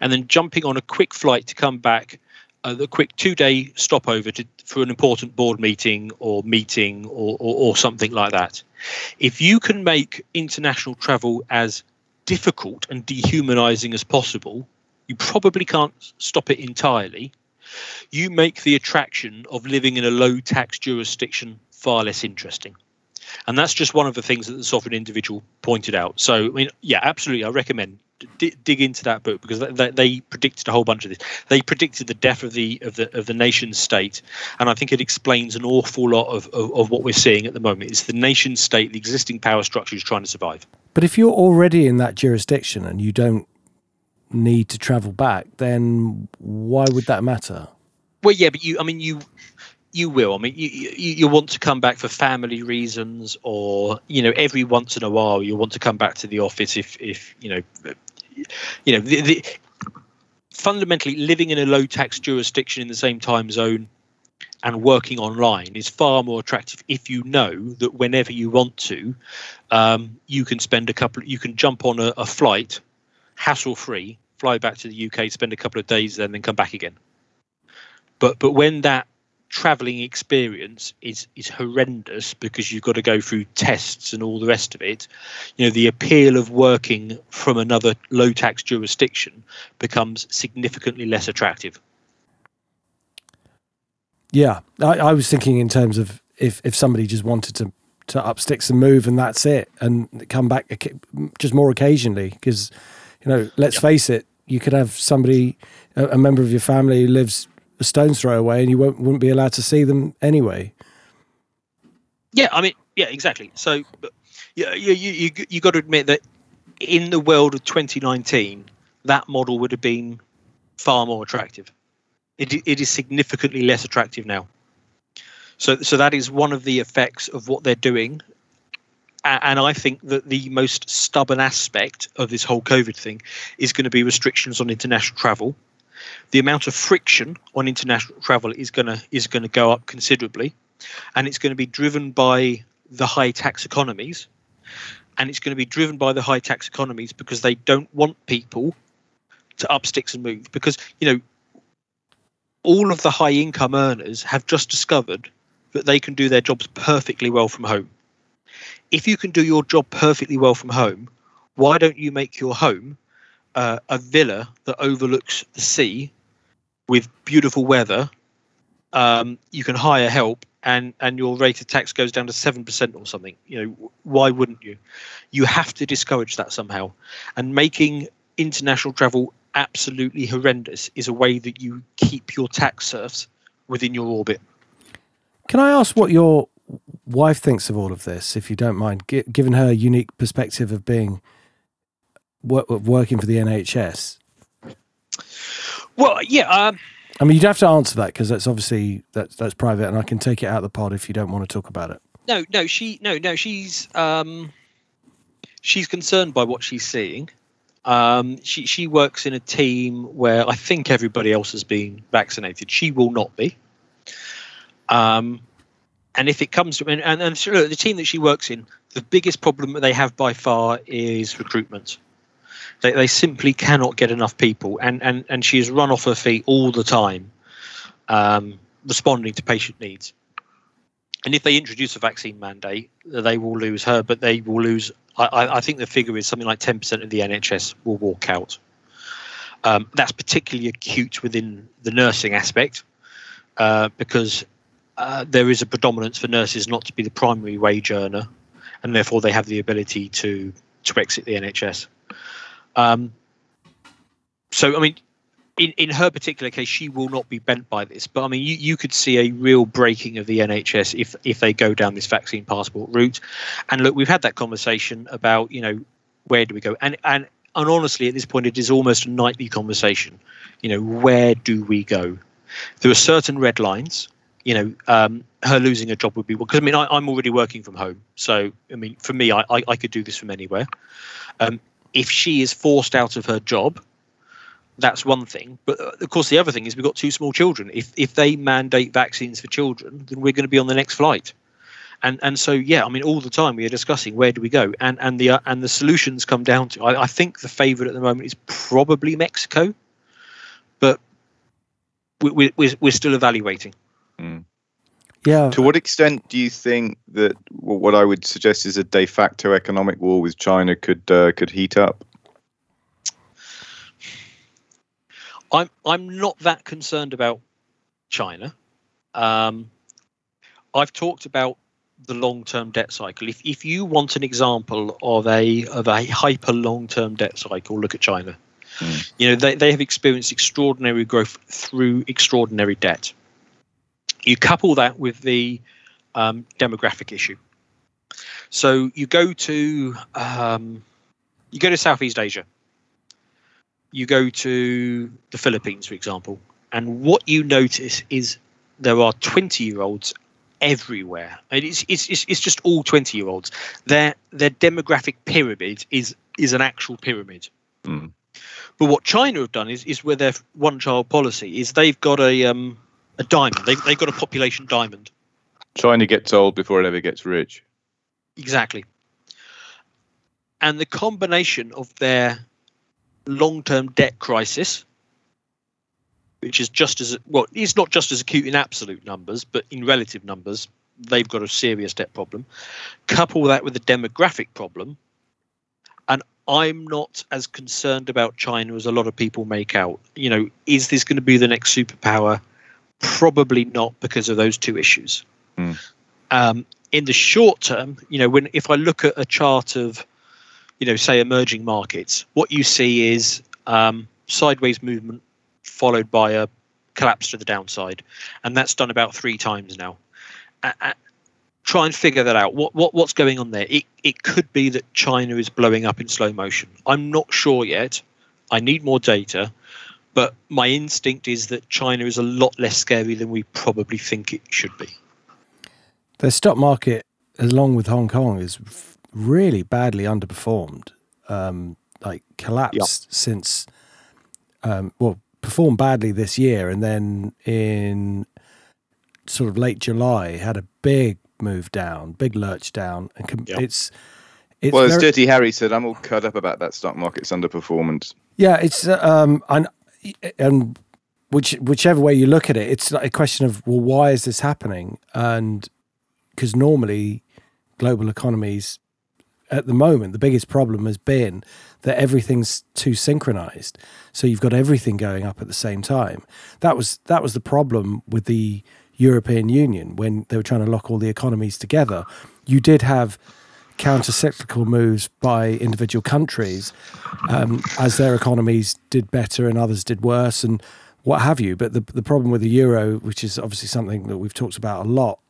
and then jumping on a quick flight to come back Uh, a quick two day stopover to, for an important board meeting or meeting or, or, or something like that. If you can make international travel as difficult and dehumanizing as possible, you probably can't stop it entirely. You make the attraction of living in a low tax jurisdiction far less interesting. And that's just one of the things that the sovereign individual pointed out. So, I mean, yeah, absolutely, I recommend d- dig into that book because they, they, predicted a whole bunch of this. They predicted the death of the of the of the nation state, and I think it explains an awful lot of, of, of what we're seeing at the moment. It's the nation state, the existing power structure, is trying to survive. But if you're already in that jurisdiction and you don't need to travel back, then why would that matter? Well, yeah, but you, I mean, you you will. I mean, you, you, you want to come back for family reasons, or you know, every once in a while, you want to come back to the office if, if you know, you know, the, the, fundamentally living in a low tax jurisdiction in the same time zone and working online is far more attractive if you know that whenever you want to, um, you can spend a couple, you can jump on a, a flight, hassle free, fly back to the UK, spend a couple of days, there, and then come back again. But but when that traveling experience is is horrendous because you've got to go through tests and all the rest of it. You know the appeal of working from another low tax jurisdiction becomes significantly less attractive. Yeah I, I was thinking in terms of if if somebody just wanted to to up sticks and move and that's it and come back just more occasionally because you know let's face it you could have somebody a, a member of your family who lives a stone's throw away, and you won't, wouldn't be allowed to see them anyway. Yeah, I mean, yeah, exactly. So, yeah, you, you, you, you got to admit that in the world of 2019, that model would have been far more attractive. It, it is significantly less attractive now. So, so that is one of the effects of what they're doing. And I think that the most stubborn aspect of this whole COVID thing is going to be restrictions on international travel the amount of friction on international travel is going to is to go up considerably and it's going to be driven by the high tax economies and it's going to be driven by the high tax economies because they don't want people to up sticks and move. Because you know all of the high income earners have just discovered that they can do their jobs perfectly well from home. If you can do your job perfectly well from home why don't you make your home uh, a villa that overlooks the sea with beautiful weather, um, you can hire help and and your rate of tax goes down to seven percent or something. You know, why wouldn't you? You have to discourage that somehow, and making international travel absolutely horrendous is a way that you keep your tax serfs within your orbit. Can I ask what your wife thinks of all of this, if you don't mind, given her unique perspective of being working for the NHS? Well, yeah. Um, I mean, you'd have to answer that because that's obviously that's that's private, and I can take it out of the pod if you don't want to talk about it. no, no, she, no, no, she's um, she's concerned by what she's seeing. Um, she she works in a team where I think everybody else has been vaccinated. She will not be. Um, and if it comes to and, and, and so look, the team that she works in, the biggest problem that they have by far is recruitment. They, they simply cannot get enough people, and and and she is run off her feet all the time, um, responding to patient needs. And if they introduce a vaccine mandate, they will lose her, but they will lose. I, I think the figure is something like 10% of the NHS will walk out. Um, that's particularly acute within the nursing aspect uh, because uh, there is a predominance for nurses not to be the primary wage earner, and therefore they have the ability to to exit the NHS. Um, so, I mean, in, in her particular case, she will not be bent by this. But I mean, you, you could see a real breaking of the NHS if if they go down this vaccine passport route. And look, we've had that conversation about you know where do we go, and and and honestly, at this point, it is almost a nightly conversation. You know, where do we go? There are certain red lines. You know, um, her losing a job would be well because I mean, I, I'm already working from home, so I mean, for me, I I, I could do this from anywhere. Um, if she is forced out of her job, that's one thing. But uh, of course, the other thing is we've got two small children. If if they mandate vaccines for children, then we're going to be on the next flight. And and so yeah, I mean, all the time we are discussing where do we go, and and the uh, and the solutions come down to. I, I think the favourite at the moment is probably Mexico, but we, we, we're we're still evaluating. Yeah, To what extent do you think that well, what I would suggest is a de facto economic war with China could uh, could heat up? I'm I'm not that concerned about China. Um, I've talked about the long-term debt cycle. If if you want an example of a of a hyper long-term debt cycle, look at China. Mm. You know they, they have experienced extraordinary growth through extraordinary debt. You couple that with the um, demographic issue. So you go to um, you go to Southeast Asia you go to the Philippines, for example, and what you notice is there are 20 year olds everywhere. And it's, it's, it's, it's just all 20 year olds. Their, their demographic pyramid is, is an actual pyramid. Mm. But what China have done is, is with their one child policy is they've got a, um, a diamond. They've, they've got a population diamond. China gets old before it ever gets rich. Exactly. And the combination of their long term debt crisis, which is just as well, it's not just as acute in absolute numbers, but in relative numbers, they've got a serious debt problem. Couple that with the demographic problem, and I'm not as concerned about China as a lot of people make out. You know, is this going to be the next superpower? Probably not because of those two issues. Hmm. Um, in the short term, you know, when if I look at a chart of, you know, say emerging markets, what you see is um, sideways movement followed by a collapse to the downside, and that's done about three times now. Uh, uh, try and figure that out. What what what's going on there? It it could be that China is blowing up in slow motion. I'm not sure yet. I need more data, but my instinct is that China is a lot less scary than we probably think it should be. the stock market, along with Hong Kong, is really badly underperformed. Um, like collapsed since, um, well, performed badly this year, and then in sort of late July had a big move down, big lurch down, and com- Yeah. it's it's well, as very- Dirty Harry said, I'm all cut up about that stock market's underperformance. Yeah, it's uh, um and and which whichever way you look at it, it's like a question of well, why is this happening? And because normally global economies at the moment, the biggest problem has been that everything's too synchronized. So you've got everything going up at the same time. That was that was the problem with the European Union when they were trying to lock all the economies together. You did have counter cyclical moves by individual countries um, as their economies did better and others did worse and what have you. But the, the problem with the euro, which is obviously something that we've talked about a lot,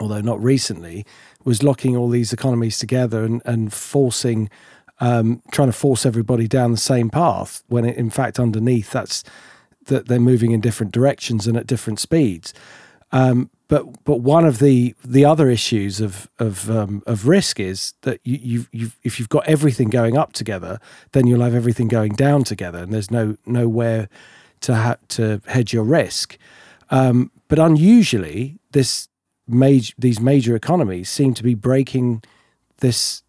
although not recently, was locking all these economies together and, and forcing, um, trying to force everybody down the same path when it, in fact underneath that's that they're moving in different directions and at different speeds. Um, but but one of the the other issues of of um, of risk is that you you've, you've if you've got everything going up together, then you'll have everything going down together, and there's no nowhere to ha- to hedge your risk. Um, but unusually, this major these major economies seem to be breaking this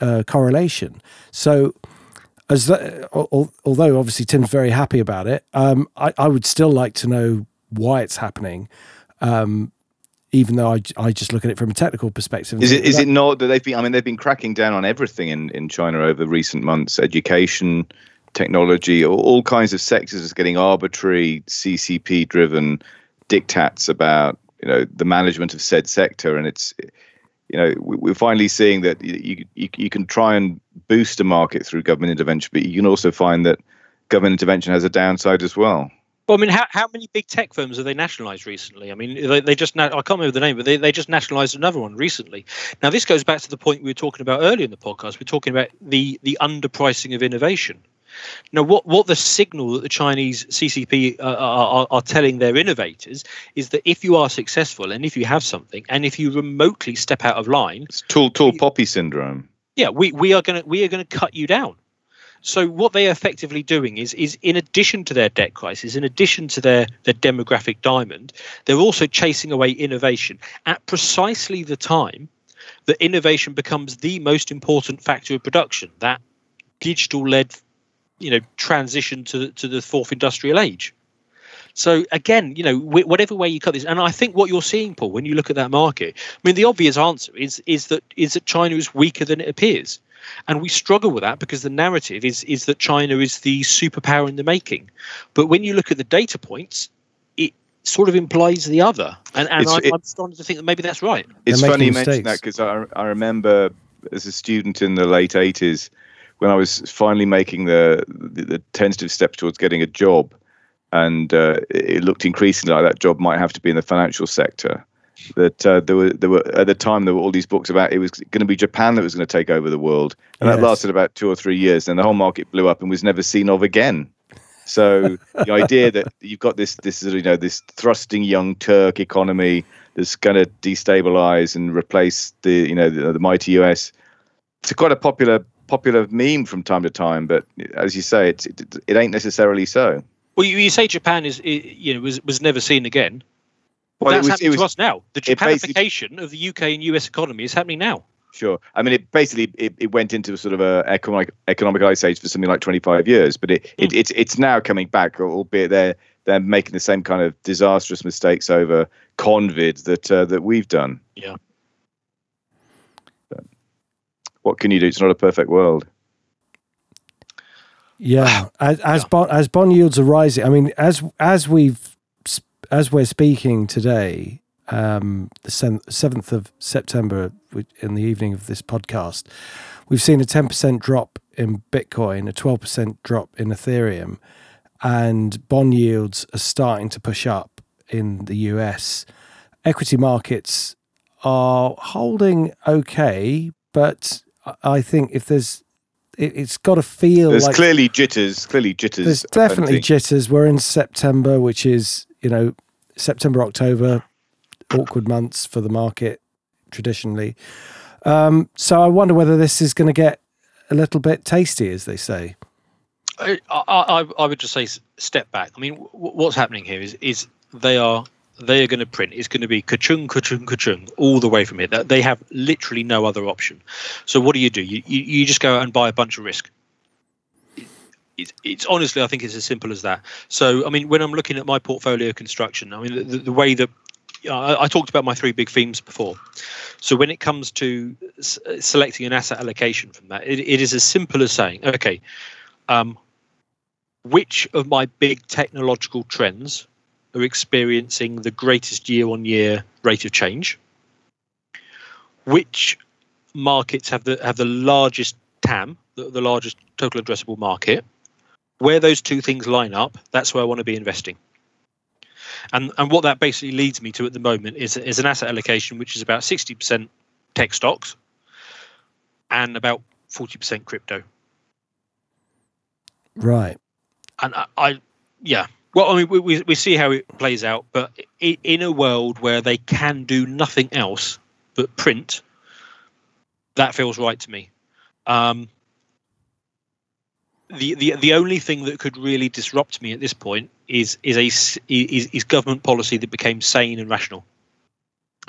uh, correlation. So. As the, although obviously Tim's very happy about it, um, I, I would still like to know why it's happening um, even though I, I just look at it from a technical perspective. Is it is it not that they've been? I mean, they've been cracking down on everything in, in China over recent months: education, technology, all, all kinds of sectors is getting arbitrary CCP driven diktats about you know the management of said sector, and it's you know we're finally seeing that you, you you can try and boost a market through government intervention, but you can also find that government intervention has a downside as well. Well, I mean, how, how many big tech firms have they nationalized recently? I mean, they, they just, now I can't remember the name, but they, they just nationalized another one recently. Now, this goes back to the point we were talking about earlier in the podcast. We're talking about the, the underpricing of innovation. Now, what, what the signal that the Chinese CCP uh, are, are telling their innovators is that if you are successful and if you have something and if you remotely step out of line, it's tall, tall poppy syndrome. Yeah, we, we are going to we are going to cut you down. So what they are effectively doing is is in addition to their debt crisis, in addition to their their demographic diamond, they're also chasing away innovation at precisely the time that innovation becomes the most important factor of production. That digital led, you know, transition to to the fourth industrial age. So again, you know, whatever way you cut this, and I think what you're seeing, Paul, when you look at that market, I mean, the obvious answer is is that is that China is weaker than it appears. And we struggle with that because the narrative is is that China is the superpower in the making. But when you look at the data points, it sort of implies the other. And, and I, am starting to think that maybe that's right. It's funny you mention that because I, I remember as a student in the late 80s when I was finally making the, the, the tentative steps towards getting a job. And uh, it looked increasingly like that job might have to be in the financial sector that uh, there were there were at the time there were all these books about it was going to be Japan that was going to take over the world, and yes. that lasted about two or three years. Then the whole market blew up and was never seen of again. So the idea that you've got this this you know this thrusting young Turk economy that's going to destabilize and replace the you know the, the mighty US, it's quite a popular popular meme from time to time. But as you say, it's it, it ain't necessarily so. Well, you, you say Japan is you know was was never seen again. Well, that's was, happening was, to us now. The Japanification of the UK and US economy is happening now. Sure. I mean, it basically it, it went into sort of a economic economic ice age for something like 25 years, but it, mm. it it's it's now coming back, albeit they're they're making the same kind of disastrous mistakes over convid that uh, that we've done. Yeah. But what can you do? It's not a perfect world. Yeah, as as, yeah. Bond, as bond yields are rising, I mean, as as we've as we're speaking today, um, the seventh of September, in the evening of this podcast, we've seen a ten percent drop in Bitcoin, a twelve percent drop in Ethereum, and bond yields are starting to push up in the US. Equity markets are holding okay, but I think if there's it, has got to feel there's like clearly jitters clearly jitters there's definitely jitters we're in september which is you know September, October, awkward months for the market traditionally. Um, so I wonder whether this is going to get a little bit tasty, as they say. I, I, I would just say step back. I mean, what's happening here is is they are they are going to print. It's going to be ka-chung, ka-chung, ka-chung all the way from here. They have literally no other option. So what do you do? You, you, you just go out and buy a bunch of risk it's, it's honestly, I think it's as simple as that. So, I mean, when I'm looking at my portfolio construction, I mean, the, the way that I, I talked about my three big themes before. So when it comes to s- selecting an asset allocation from that, it, it is as simple as saying, okay, um, which of my big technological trends are experiencing the greatest year-on-year rate of change? Which markets have the have the largest TAM, the, the largest total addressable market? Where those two things line up, that's where I want to be investing. And and what that basically leads me to at the moment is is an asset allocation which is about 60% tech stocks and about 40% crypto. Right. And I, I yeah. Well, I mean, we, we, we see how it plays out, but in a world where they can do nothing else but print, that feels right to me. Um, the, the the only thing that could really disrupt me at this point is is a s- is, is government policy that became sane and rational.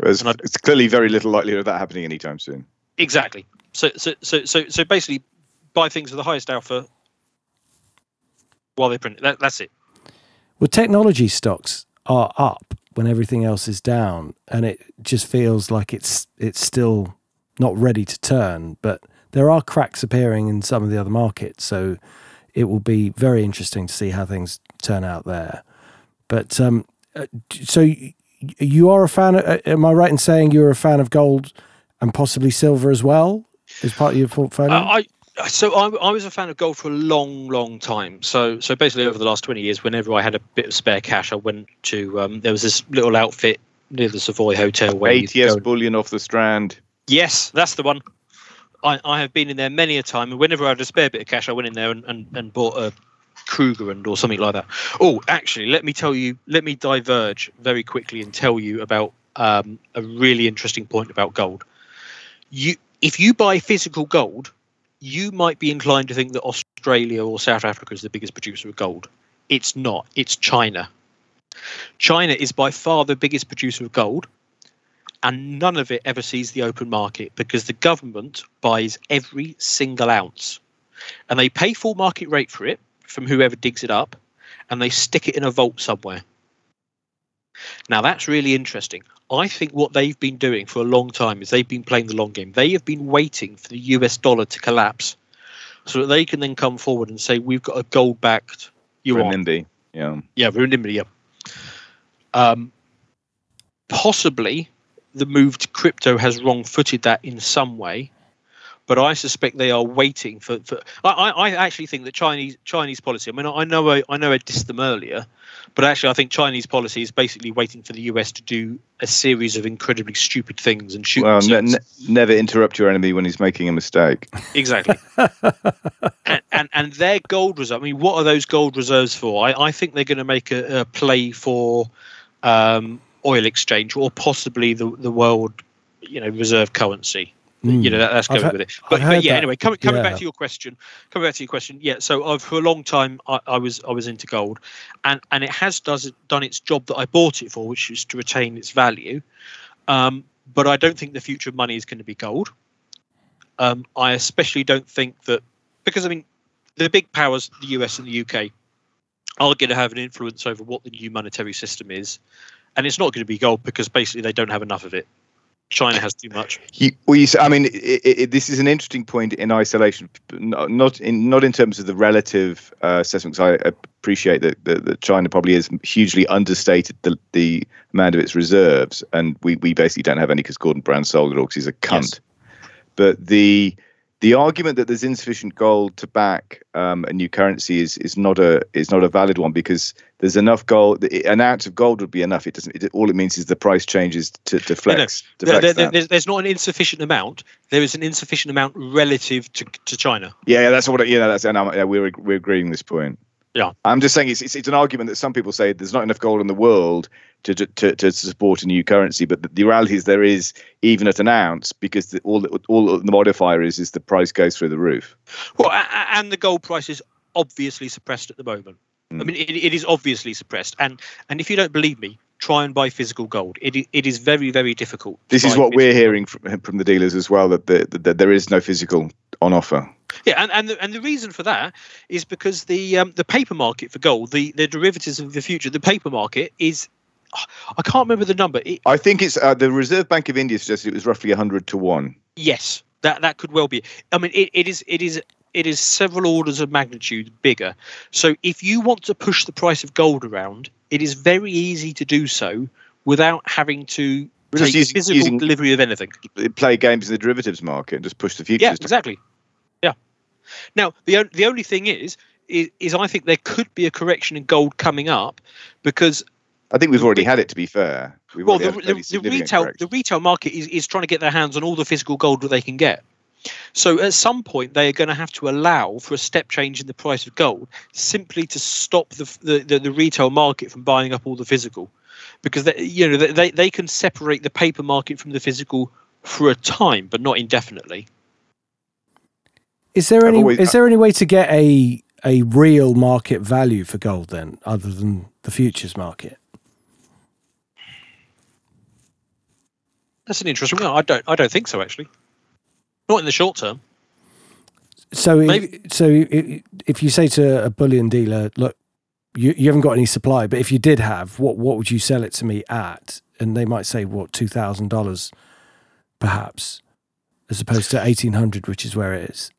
There's, And I- it's clearly very little likelihood of that happening anytime soon. Exactly. So so so so so basically, buy things with the highest alpha while they print. That, that's it. Well, technology stocks are up when everything else is down, and it just feels like it's it's still not ready to turn. But there are cracks appearing in some of the other markets, so it will be very interesting to see how things turn out there. But um, uh, so you are a fan? Uh, am I right in saying you're a fan of gold and possibly silver as well as part of your portfolio? Uh, I so I, I was a fan of gold for a long, long time. So so basically over the last twenty years, whenever I had a bit of spare cash, I went to um, there was this little outfit near the Savoy Hotel where you ATS bullion off the strand. Yes, that's the one. I, I have been in there many a time, and whenever I had a spare bit of cash, I went in there and, and, and bought a Krugerrand or something like that. Oh, actually, let me tell you, let me diverge very quickly and tell you about um, a really interesting point about gold. You, if you buy physical gold, you might be inclined to think that Australia or South Africa is the biggest producer of gold. It's not. It's China. China is by far the biggest producer of gold and none of it ever sees the open market because the government buys every single ounce and they pay full market rate for it from whoever digs it up and they stick it in a vault somewhere. Now that's really interesting. I think what they've been doing for a long time is they've been playing the long game. They have been waiting for the US dollar to collapse so that they can then come forward and say, We've got a gold backed yuan. Renminbi. Yeah. Yeah, renminbi. Yeah. Um, possibly the move to crypto has wrong-footed that in some way, but I suspect they are waiting for. for I, I I actually think that Chinese Chinese policy. I mean, I know I, I know I dissed them earlier, but actually I think Chinese policy is basically waiting for the US to do a series of incredibly stupid things and shoot. Well, ne- ne- never interrupt your enemy when he's making a mistake. Exactly. and, and and their gold reserve. I mean, what are those gold reserves for? I, I think they're going to make a, a play for um, oil exchange or possibly the the world, you know, reserve currency. You know, that, that's I've going he- with it. But, but yeah, that, anyway, coming coming yeah. back to your question, coming back to your question, yeah. So I've, for a long time, I, I was I was into gold, and and it has does done its job that I bought it for, which is to retain its value. Um, but I don't think the future of money is going to be gold. Um, I especially don't think that because I mean the big powers, the US and the UK, are going to have an influence over what the new monetary system is, and it's not going to be gold because basically they don't have enough of it. China has too much. You, well, you, I mean, it, it, this is an interesting point in isolation, not in not in terms of the relative uh, assessments. I appreciate that, that, that China probably has hugely understated the the amount of its reserves, and we, we basically don't have any because Gordon Brown sold it all because he's a cunt. But the the argument that there's insufficient gold to back um, a new currency is is not a is not a valid one because there's enough gold. An ounce of gold would be enough. It doesn't. It, all it means is the price changes to, to flex. To flex there- that. there's, there's not an insufficient amount. There is an insufficient amount relative to, to China. Yeah, yeah, that's what. I- Yeah, that's and I'm, yeah, we're we're agreeing this point. Yeah. I'm just saying it's, it's it's an argument that some people say there's not enough gold in the world to to, to, support a new currency, but the, the reality is there is even at an ounce because the, all the, all the modifier is is the price goes through the roof. Well, and the gold price is obviously suppressed at the moment. I Mm. mean, it, it is obviously suppressed. And and if you don't believe me, try and buy physical gold. It it is very very difficult. This is what we're hearing from, from the dealers as well that, the, that there is no physical on offer. Yeah, and and the, and the reason for that is because the um, the paper market for gold, the the derivatives of the future, the paper market is I can't remember the number. It, I think it's uh, the Reserve Bank of India suggested it was roughly 100 to 1. yes, that that could well be. I mean, it, it is it is it is several orders of magnitude bigger. So if you want to push the price of gold around, it is very easy to do so without having to just take using- physical using- delivery of anything. Play games in the derivatives market and just push the futures. Yeah, exactly. Yeah. Now the the only thing is, is is I think there could be a correction in gold coming up because I think we've already had it, to be fair. We've well the, the, the retail correction. the retail market is, is trying to get their hands on all the physical gold that they can get. So at some point they are going to have to allow for a step change in the price of gold simply to stop the the, the, the retail market from buying up all the physical because they, you know they, they can separate the paper market from the physical for a time but not indefinitely. Is there I've any always- is there any way to get a a real market value for gold then, other than the futures market? That's an interesting one. I don't I don't think so actually. Not in the short term. So, Maybe- so if you say to a bullion dealer, look, you, you haven't got any supply, but if you did have, what what would you sell it to me at? And they might say, what two thousand dollars, perhaps, as opposed to eighteen hundred, which is where it is.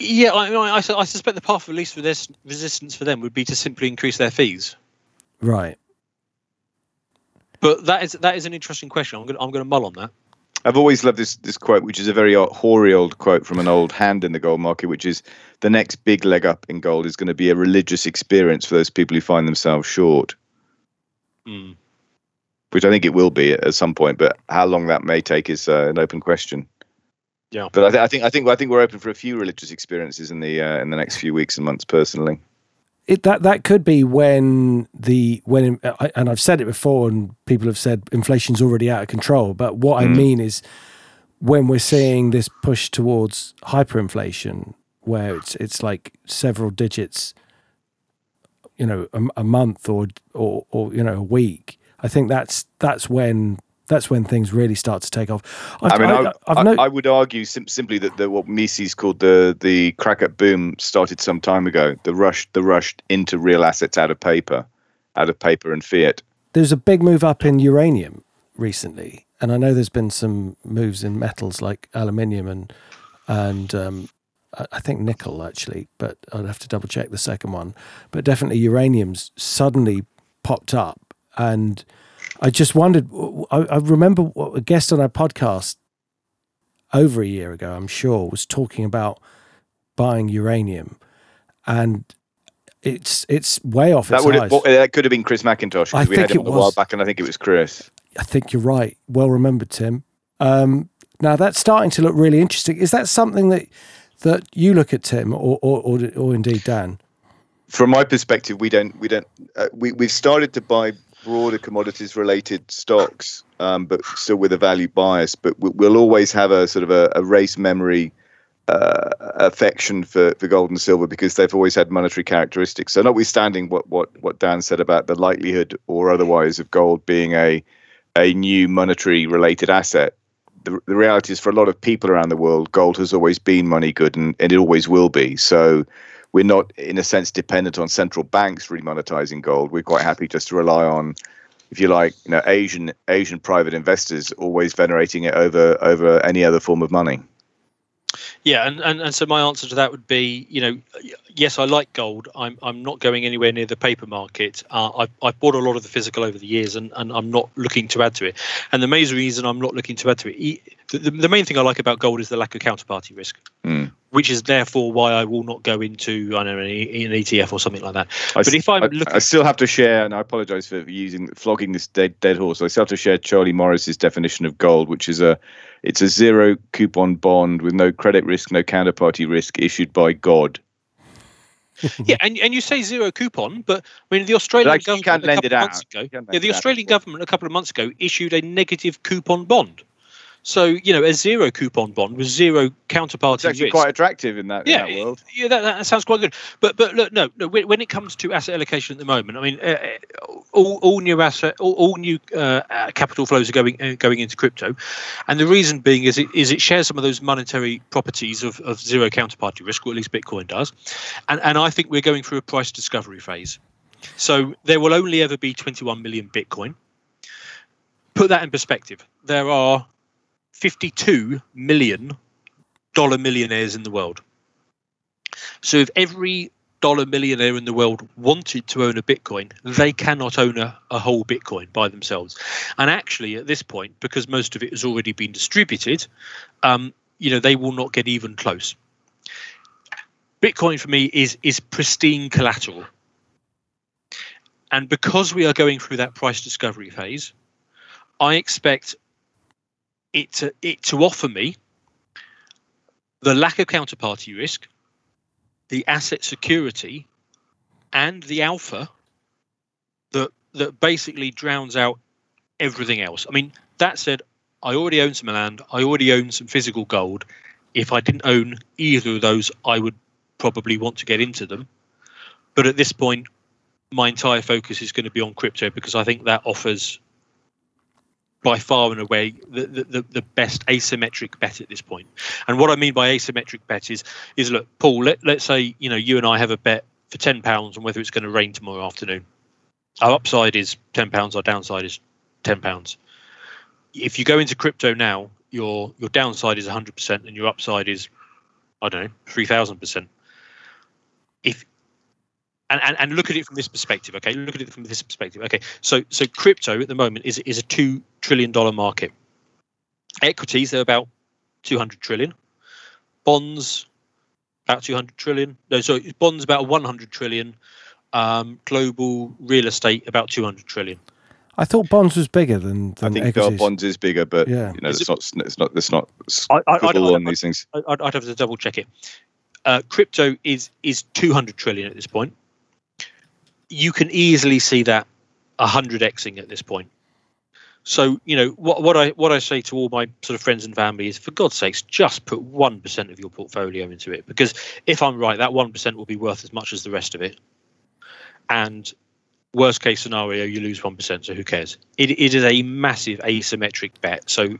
Yeah, I, I, I I suspect the path of least resistance for them would be to simply increase their fees. Right. But that is that is an interesting question. I'm going to I'm going to mull on that. I've always loved this this quote, which is a very hoary old quote from an old hand in the gold market, which is the next big leg up in gold is going to be a religious experience for those people who find themselves short, Hmm. which I think it will be at some point. But how long that may take is uh, an open question. Yeah. But I, th- I think I think I think we're open for a few religious experiences in the uh, in the next few weeks and months. Personally, It, that that could be when the when and I've said it before and people have said inflation's already out of control but what I Mm. mean is when we're seeing this push towards hyperinflation where it's it's like several digits you know a, a month or, or or you know a week I think that's that's when that's when things really start to take off I've, I mean, I, I, no- I would argue sim- simply that the, what Mises called the the crack up boom started some time ago. The rush, the rush into real assets out of paper, out of paper and fiat. there's a big move up in uranium recently, and I know there's been some moves in metals like aluminium and and um, I I think nickel actually, but I'd have to double check the second one. But definitely uranium's suddenly popped up, and I just wondered. I, I remember what a guest on our podcast over a year ago, I'm sure, was talking about buying uranium, and it's it's way off That its would have, that could have been Chris MacIntosh I because we had think him it a while was. back, and I think it was Chris. I think you're right. Well remembered, Tim. Um, now that's starting to look really interesting. Is that something that that you look at, Tim, or or, or, or indeed Dan? From my perspective, we don't we don't uh, we we've started to buy broader commodities related stocks, um, but still with a value bias. But we- we'll always have a sort of a, a race memory uh, affection for, for gold and silver because they've always had monetary characteristics. So, notwithstanding what, what, what Dan said about the likelihood or otherwise of gold being a a new monetary related asset, the, the reality is for a lot of people around the world, gold has always been money good and, and it always will be. So, we're not, in a sense, dependent on central banks remonetizing gold. We're quite happy just to rely on if you like, you know, Asian Asian private investors always venerating it over over any other form of money. Yeah, and, and, and so my answer to that would be, you know, yes, I like gold. I'm I'm not going anywhere near the paper market. Uh, I've I've bought a lot of the physical over the years, and, and I'm not looking to add to it. And the main reason I'm not looking to add to it, the, the, the main thing I like about gold is the lack of counterparty risk, Mm. Which is therefore why I will not go into I don't know an, E- an ETF or something like that. I, But if I'm I, looking- I still have to share, and I apologize for using flogging this dead dead horse. I still have to share Charlie Morris's definition of gold, which is a it's a zero coupon bond with no credit risk, no counterparty risk, issued by God. Yeah, and, and you say zero coupon, but I mean the Australian government a couple of months out. ago, yeah, the. Australian government a couple of months ago issued a negative coupon bond. So you know a zero coupon bond with zero counterparty It's actually risk. quite attractive in that, yeah, in that world. yeah, that, that sounds quite good. But but look, no, no. When, it comes to asset allocation at the moment, I mean, uh, uh, all, all new asset, all, all new uh, uh, capital flows are going uh, going into crypto, and the reason being is it is it shares some of those monetary properties of, of zero counterparty risk, or at least Bitcoin does, and and I think we're going through a price discovery phase. So there will only ever be 21 million Bitcoin. put that in perspective, there are 52 million dollar millionaires in the world. So if every dollar millionaire in the world wanted to own a Bitcoin, they cannot own a, a whole Bitcoin by themselves. And actually, at this point, because most of it has already been distributed, um, you know, they will not get even close. Bitcoin for me is is pristine collateral. And because we are going through that price discovery phase, I expect it to it to offer me the lack of counterparty risk, the asset security, and the alpha that that basically drowns out everything else. I mean, that said, I already own some land, I already own some physical gold. If I didn't own either of those, I would probably want to get into them. But at this point, my entire focus is going to be on crypto because I think that offers by far and away the, the, the best asymmetric bet at this point. And what I mean by asymmetric bet is is look, Paul, let, let's say, you know, you and I have a bet for ten pounds on whether it's going to rain tomorrow afternoon. Our upside is ten pounds, our downside is ten pounds. If you go into crypto now, your your downside is hundred percent and your upside is I don't know, three thousand percent. If and, and, and look at it from this perspective. Okay, look at it from this perspective. Okay, so so crypto at the moment is is a two trillion dollar market. Equities they're about two hundred trillion. Bonds about two hundred trillion. No, so bonds about one hundred trillion. Um, global real estate about two hundred trillion. I thought bonds was bigger than, than I think equities. bonds is bigger, but Yeah. you know, Is it's not. It's not. It's not. I, I, I, football I, on these things. I- I'd, I'd have to double check it. Uh, crypto is is 200 trillion at this point. You can easily see that 100xing at this point. So you know what what I what I say to all my sort of friends and family is, for God's sakes, just put one percent of your portfolio into it because if I'm right, that one percent will be worth as much as the rest of it. And worst case scenario, you lose one percent. So who cares? It, it is a massive asymmetric bet. So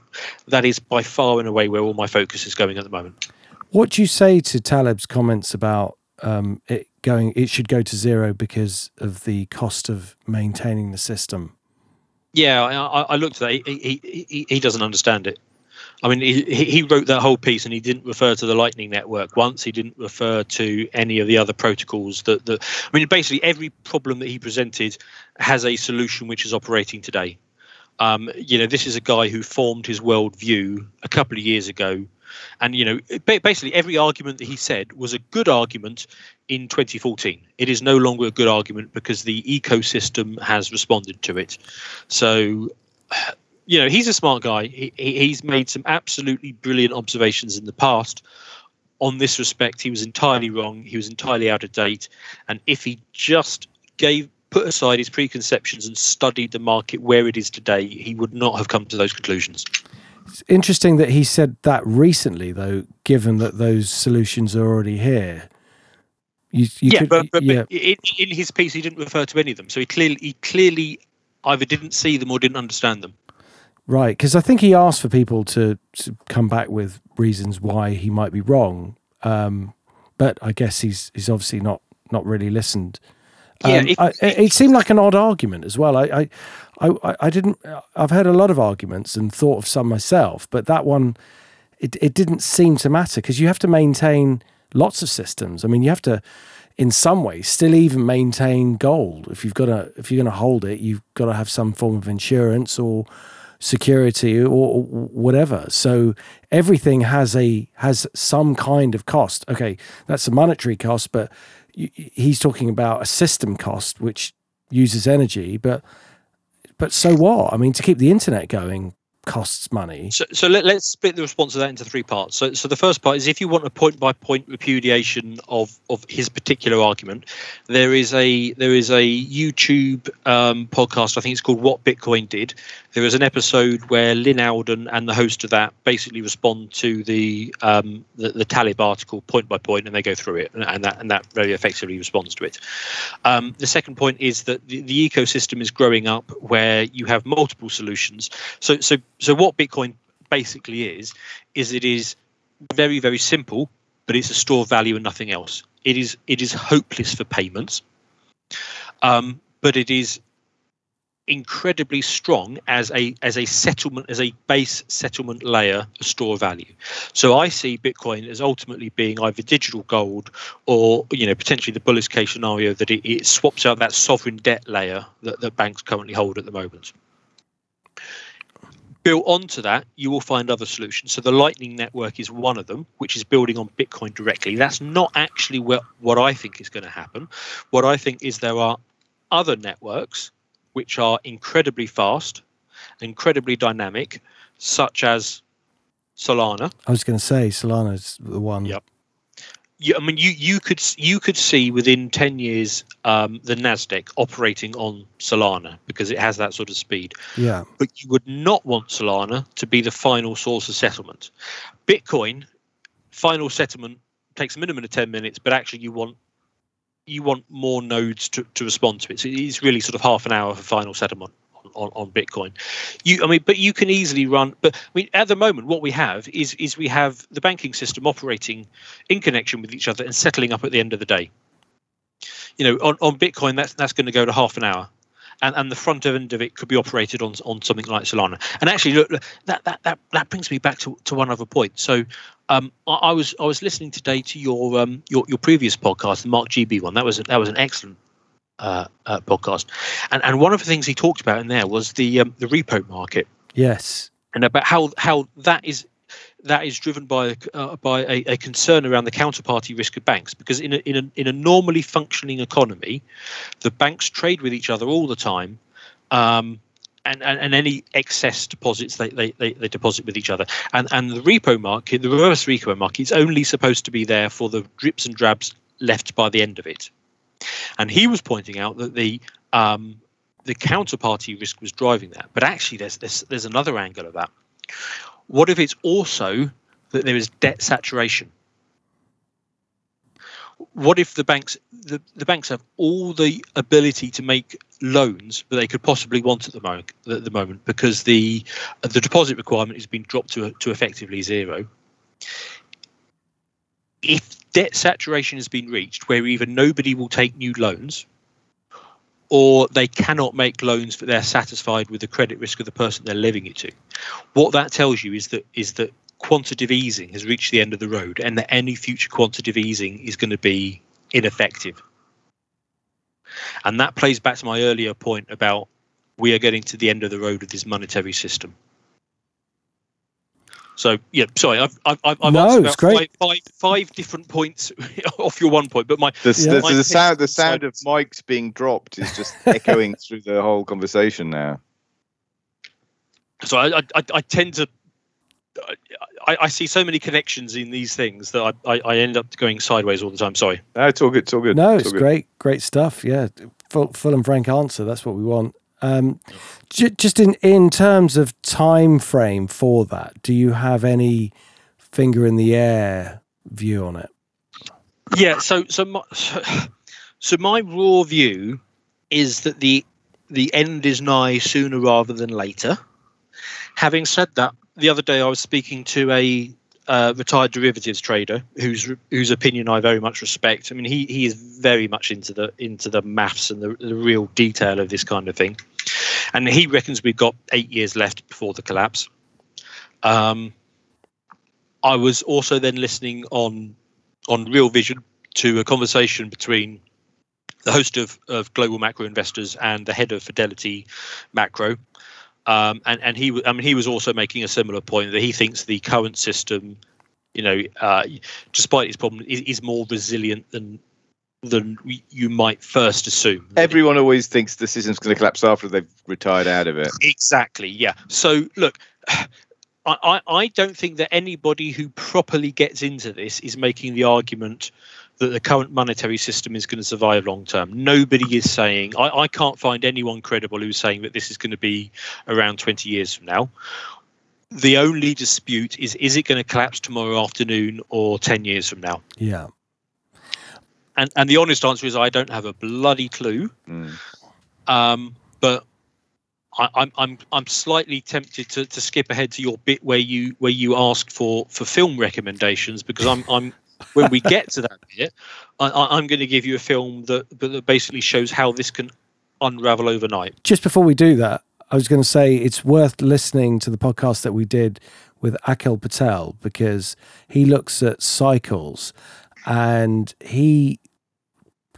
that is by far and away where all my focus is going at the moment. What do you say to Taleb's comments about um, it going? It should go to zero because of the cost of maintaining the system. Yeah, I, I- looked at that. He, he, he, he doesn't understand it. I mean, he, he he wrote that whole piece and he didn't refer to the Lightning Network once. He didn't refer to any of the other protocols that, that I mean, basically every problem that he presented has a solution which is operating today. Um, you know, this is a guy who formed his worldview a couple of years ago. And, you know, basically every argument that he said was a good argument in 2014. It is no longer a good argument because the ecosystem has responded to it. So, you know, he's a smart guy. He, he, he's made some absolutely brilliant observations in the past. On this respect, he was entirely wrong. He was entirely out of date. And if he just gave put aside his preconceptions and studied the market where it is today, he would not have come to those conclusions. It's interesting that he said that recently, though, given that those solutions are already here. You, you yeah, could, but, but, yeah, but in, in his piece, he didn't refer to any of them. So he clearly, he clearly either didn't see them or didn't understand them. right. Because I think he asked for people to, to come back with reasons why he might be wrong. Um, but I guess he's he's obviously not not really listened. Yeah, Um, if- I, it, it seemed like an odd argument as well. I, I, I, I didn't. Uh, I've heard a lot of arguments and thought of some myself, but that one, it, it didn't seem to matter because you have to maintain lots of systems. I mean, you have to, in some ways, still even maintain gold. If you've got to, if you're going to hold it, you've got to have some form of insurance or security or, whatever. So everything has a has some kind of cost. Okay, that's a monetary cost, but he's talking about a system cost which uses energy. But but so what? I mean, to keep the internet going costs money. So, so let, let's split the response to that into three parts. So, so the first part is if you want a point by point repudiation of of his particular argument, there is a there is a YouTube um, podcast. I think it's called What Bitcoin Did. There is an episode where Lyn Alden and the host of that basically respond to the um, the, the Taleb article point by point, and they go through it, and, that and that very effectively responds to it. Um, the second point is that the, the ecosystem is growing up where you have multiple solutions. So, so, so what Bitcoin basically is, is it is very, very simple, but it's a store of value and nothing else. It is, it is hopeless for payments, um, but it is incredibly strong as a as a settlement as a base settlement layer store value. So i see bitcoin as ultimately being either digital gold or you know potentially the bullish case scenario that it, it swaps out that sovereign debt layer that, that banks currently hold at the moment. Built onto that you will find other solutions. So the lightning network is one of them which is building on bitcoin directly. That's not actually what, what i think is going to happen. What i think is there are other networks which are incredibly fast, incredibly dynamic, such as Solana. I was going to say Solana's the one. Yep. Yeah, I mean, you you could you could see within ten years um, the Nasdaq operating on Solana because it has that sort of speed. Yeah. But you would not want Solana to be the final source of settlement. Bitcoin final settlement takes a minimum of ten minutes, but actually you want you want more nodes to, to respond to it. So it's really sort of half an hour for final settlement on, on Bitcoin. You, I mean, but you can easily run. But I mean, at the moment, what we have is is we have the banking system operating in connection with each other and settling up at the end of the day. You know, on, on Bitcoin, that's that's going to go to half an hour and, and the front end of it could be operated on on something like Solana. And actually, look, that that that, that brings me back to, to one other point. So, um, I, I, was I was listening today to your um your, your previous podcast, the Mark GB one. That was that was an excellent uh, uh, podcast, and and one of the things he talked about in there was the um, the repo market. Yes, and about how how that is that is driven by uh, by a, a, concern around the counterparty risk of banks because in a, in a in a normally functioning economy, the banks trade with each other all the time. Um, and, and, and, any excess deposits they, they, they, they, deposit with each other. And and the repo market, the reverse repo market, is only supposed to be there for the drips and drabs left by the end of it. And he was pointing out that the um, the counterparty risk was driving that, but actually there's there's, there's another angle of that. What if it's also that there is debt saturation? What if the banks the, the banks have all the ability to make loans that they could possibly want at the moment at the moment because the the deposit requirement has been dropped to to effectively zero. If debt saturation has been reached where either nobody will take new loans or they cannot make loans that they're satisfied with the credit risk of the person they're lending it to. What that tells you is that is that quantitative easing has reached the end of the road, and that any future quantitative easing is going to be ineffective. And that plays back to my earlier point about we are getting to the end of the road of this monetary system. So yeah, sorry, I've I've, I've no, answered it's great. Five, five, five different points off your one point, but my the, Yeah. the, the sound the uh, sound of mics being dropped is just echoing through the whole conversation now. so I, I, I tend to I, I see so many connections in these things that I, I, I end up going sideways all the time. Sorry. No, it's all good. It's all good. No, all it's good. great, great stuff. Yeah, full, full and frank answer. That's what we want. Um, j- just in in terms of time frame for that, do you have any finger in the air view on it? Yeah. So so my, so my raw view is that the the end is nigh sooner rather than later. Having said that, the other day I was speaking to a uh, retired derivatives trader whose whose opinion I very much respect. I mean, he he is very much into the into the maths and the, the real detail of this kind of thing, and he reckons we've got eight years left before the collapse. Um, I was also then listening on on Real Vision to a conversation between the host of, of Global Macro Investors and the head of Fidelity Macro. Um, and and he, I mean, he was also making a similar point that he thinks the current system, you know, uh, despite its problem, is, is more resilient than than you might first assume. Everyone always thinks the system's going to collapse after they've retired out of it. Exactly. Yeah. So look, I, I don't think that anybody who properly gets into this is making the argument that the current monetary system is going to survive long term. Nobody is saying. I, I can't find anyone credible who's saying that this is going to be around 20 years from now. The only dispute is is it going to collapse tomorrow afternoon or 10 years from now? Yeah, And and the honest answer is I don't have a bloody clue. Mm. Um, but I, I'm I'm I'm slightly tempted to, to skip ahead to your bit where you where you asked for for film recommendations because I'm I'm when we get to that bit, I, I'm going to give you a film that that basically shows how this can unravel overnight. Just before we do that, I was going to say it's worth listening to the podcast that we did with Akhil Patel because he looks at cycles and he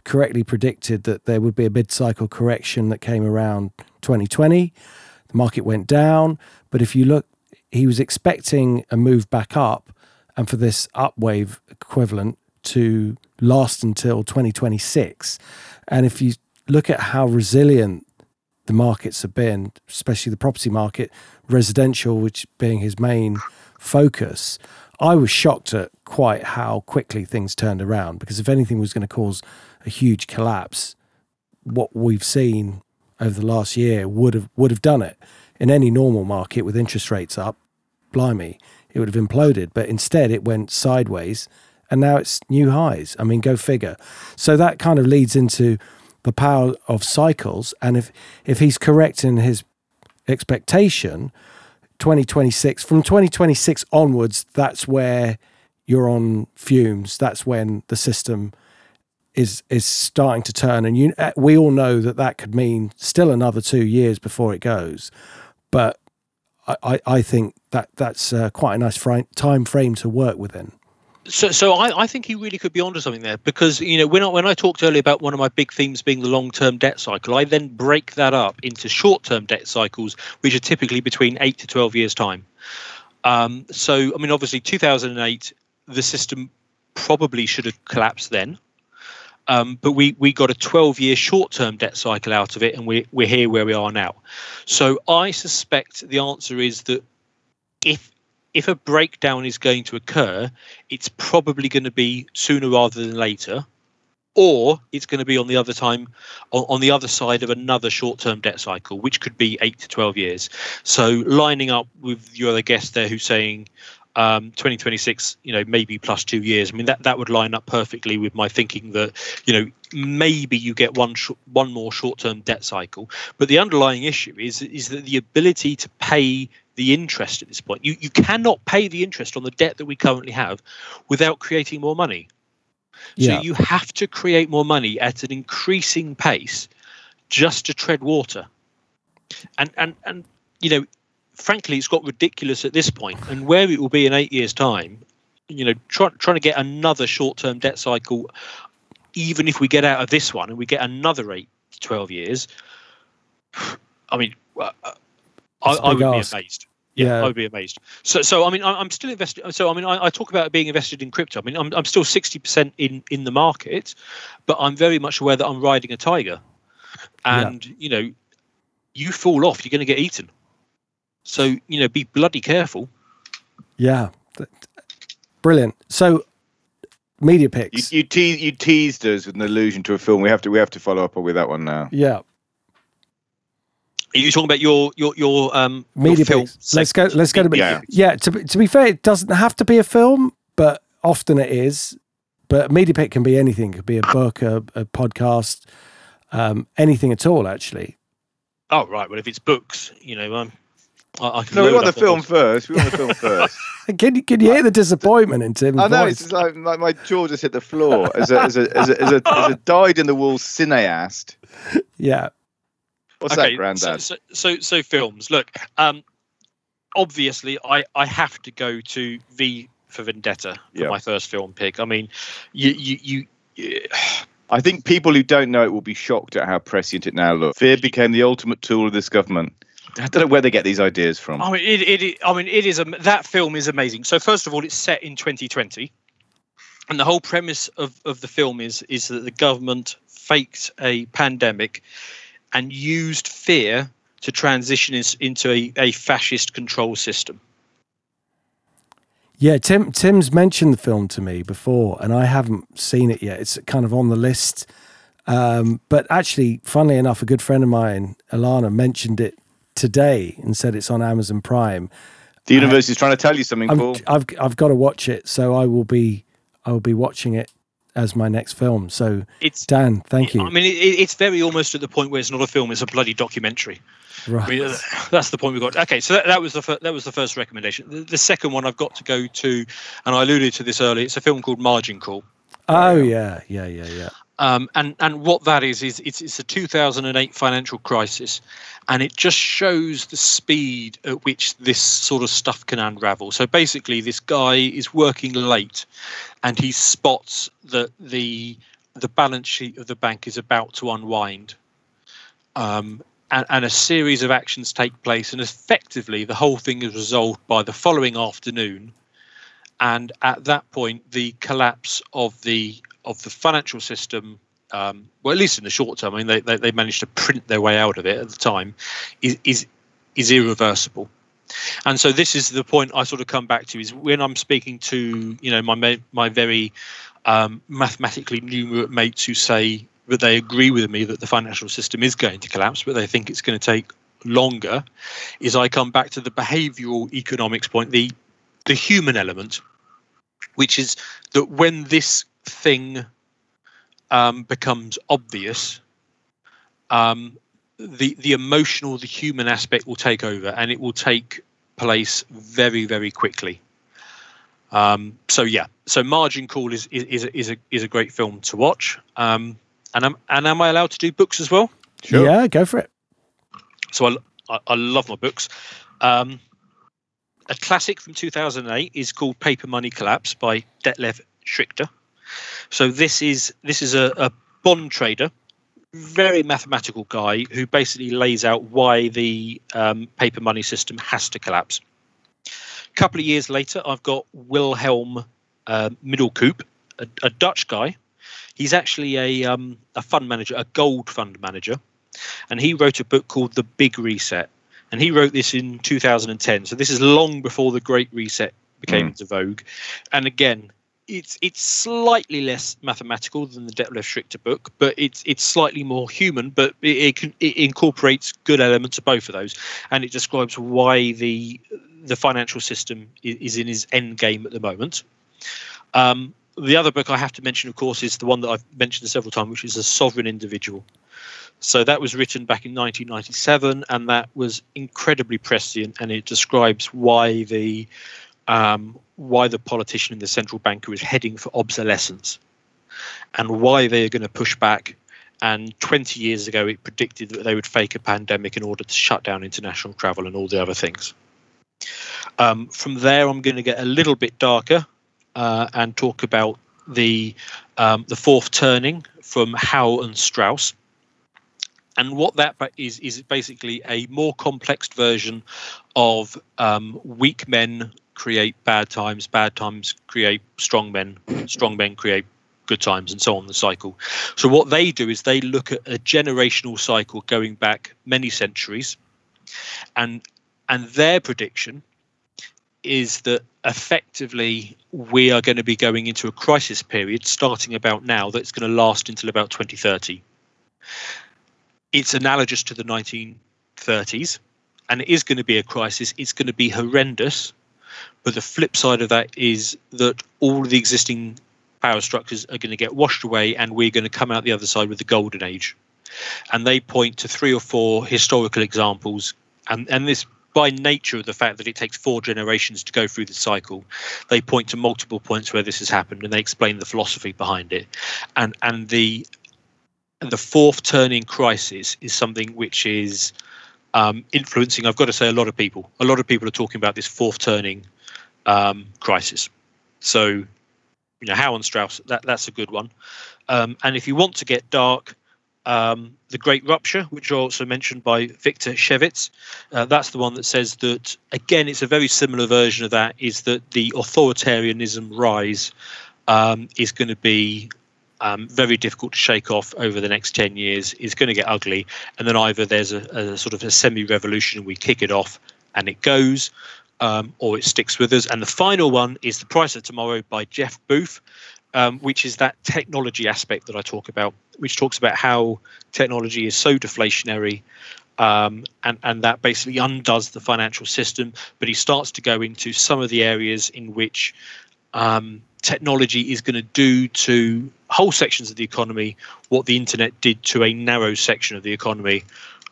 correctly predicted that there would be a mid cycle correction that came around 2020. The market went down, but if you look, he was expecting a move back up and for this upwave equivalent to last until 2026. And if you look at how resilient the markets have been, especially the property market, residential, which being his main focus, I was shocked at quite how quickly things turned around. Because if anything was going to cause a huge collapse, what we've seen over the last year would have would have done it. In any normal market with interest rates up, blimey, it would have imploded. But instead, it went sideways, and now it's new highs. I mean, go figure. So that kind of leads into the power of cycles. And if if he's correct in his expectation, 2026 from 2026 onwards, that's where you're on fumes. That's when the system is is starting to turn, and you uh, we all know that that could mean still another two years before it goes. But I, I, think that that's uh, quite a nice time frame to work within. So, so I, I think he really could be onto something there because you know when I when I talked earlier about one of my big themes being the long term debt cycle, I then break that up into short term debt cycles, which are typically between eight to twelve years time. Um, so, I mean, obviously, 2008, the system probably should have collapsed then, um, but we we got a 12 year short term debt cycle out of it, and we we're here where we are now. So, I suspect the answer is that if if a breakdown is going to occur, it's probably going to be sooner rather than later, or it's going to be on the other time on, on the other side of another short-term debt cycle, which could be eight to twelve years. So lining up with your other guest there, who's saying um, 2026, you know, maybe plus two years. I mean, that that would line up perfectly with my thinking that you know maybe you get one sh- one more short-term debt cycle, but the underlying issue is is that the ability to pay the interest at this point. You you cannot pay the interest on the debt that we currently have without creating more money. So Yeah. you have to create more money at an increasing pace just to tread water. And and and you know, frankly, it's got ridiculous at this point. And where it will be in eight years' time, you know, try, trying to get another short-term debt cycle, even if we get out of this one and we get another eight to twelve years. I mean, uh, I, a I big would be amazed. Yeah, Yeah. I would be amazed. So, so I mean, I- I'm still invested. So, I mean, I, I talk about being invested in crypto. I mean, I'm, I'm still 60% in in the market, but I'm very much aware that I'm riding a tiger, Yeah. and you know, you fall off, you're going to get eaten. So, you know, be bloody careful. Yeah, brilliant. So, media picks. you, te- you teased us with an allusion to a film. We have to we have to follow up with that one now. yeah, Are you talking about your your your um your media film picks. Let's go. Let's go to Yeah. yeah. To be, to be fair, it doesn't have to be a film, but often it is. But media pick can be anything. It could be a book, a, a podcast, um, anything at all. Actually, Oh right. Well, if it's books, you know, um, I, I can. No, we want the film those. first. We want the film first. can you can you hear the disappointment in Tim's I know voice? it's like my, my jaw just hit the floor as a as a as a, as a, as a dyed in the wool cineast. Yeah, What's okay, that, Grandad? So, so, so, so films. Look, um, obviously, I, I have to go to V for Vendetta for Yeah. my first film pick. I mean, you, you, you, you I think people who don't know it will be shocked at how prescient it now looks. Fear became the ultimate tool of this government. I don't know where they get these ideas from. I mean, it, it, it, I mean, it is a, that film is amazing. So, first of all, it's set in 2020, and the whole premise of, of the film is is that the government faked a pandemic and used fear to transition us into a, a fascist control system. yeah. Tim Tim's mentioned the film to me before, and I haven't seen it yet. It's kind of on the list. Um, but actually, funnily enough, a good friend of mine, Alana, mentioned it today and said it's on Amazon Prime. the universe is trying to tell you something, I'm, Paul. I've I've got to watch it, so I will be I will be watching it as my next film. So It's Dan, thank you. I mean, it, it- it's very almost at the point where it's not a film; it's a bloody documentary. I right. mean, uh, that's the point we got. Okay, so that, that was the fir- that was the first recommendation. The, the second one I've got to go to, and I alluded to this earlier. It's a film called Margin Call. Oh yeah, yeah, yeah, yeah. Um, and and what that is is it's it's a 2008 financial crisis, and it just shows the speed at which this sort of stuff can unravel. So basically, this guy is working late, and he spots that the the balance sheet of the bank is about to unwind, um, and, and a series of actions take place, and effectively the whole thing is resolved by the following afternoon. And at that point, the collapse of the of the financial system, um, well, at least in the short term, I mean, they, they, they, managed to print their way out of it at the time, is, is, is irreversible. And so this is the point I sort of come back to is when I'm speaking to, you know, my my very um, mathematically numerate mates who say that they agree with me that the financial system is going to collapse, but they think it's going to take longer, is I come back to the behavioural economics point, the the human element, which is that when this thing um, becomes obvious, um, the the emotional, the human aspect will take over, and it will take place very, very quickly. Um, so yeah, so Margin Call is is is a, is a, is a great film to watch. Um, and am and am I allowed to do books as well? Sure. Yeah, go for it. So I I, I love my books. Um, a classic from 2008 is called Paper Money Collapse by Detlev Schlichter. So this is this is a, a bond trader, very mathematical guy who basically lays out why the um, paper money system has to collapse. A couple of years later, I've got Wilhelm uh, Middelkoop, a, a, Dutch guy. He's actually a um, a fund manager, a gold fund manager, and he wrote a book called The Big Reset. And he wrote this in 2010. So this is long before the Great Reset became mm. into vogue. And again, it's it's slightly less mathematical than the Detlev Schlichter book, but it's it's slightly more human. But it, it, can, it incorporates good elements of both of those, and it describes why the the financial system is, is in his end game at the moment. Um, the other book I have to mention, of course, is the one that I've mentioned several times, which is a sovereign individual. So that was written back in 1997, and that was incredibly prescient, and it describes why the um, why the politician and the central banker is heading for obsolescence and why they are going to push back. And 20 years ago, it predicted that they would fake a pandemic in order to shut down international travel and all the other things. Um, from there, I'm going to get a little bit darker uh, and talk about the um, the fourth turning from Howe and Strauss. And what that is is basically a more complex version of um, weak men create bad times, bad times create strong men, strong men create good times, and so on the cycle. So what they do is they look at a generational cycle going back many centuries, and and their prediction is that effectively we are going to be going into a crisis period starting about now that's going to last until about 2030. It's analogous to the 1930s, and it is going to be a crisis. It's going to be horrendous but the flip side of that is that all of the existing power structures are going to get washed away, and we're going to come out the other side with the golden age. And they point to three or four historical examples, and and this by nature of the fact that it takes four generations to go through the cycle, they point to multiple points where this has happened, and they explain the philosophy behind it, and and the the fourth turning crisis is something which is um, influencing. I've got to say, a lot of people. A lot of people are talking about this fourth turning um, crisis. So, you know, Howe and Strauss, that, that's a good one. Um, and if you want to get dark, um, the Great Rupture, which are also mentioned by Victor Shvets, uh, that's the one that says that, again, it's a very similar version of that, is that the authoritarianism rise um, is going to be um, very difficult to shake off over the next 10 years is going to get ugly and then either there's a, a sort of a semi-revolution and we kick it off and it goes um, or it sticks with us and the final one is the price of tomorrow by jeff booth um, which is that technology aspect that i talk about which talks about how technology is so deflationary um, and and that basically undoes the financial system but he starts to go into some of the areas in which um, technology is going to do to whole sections of the economy what the internet did to a narrow section of the economy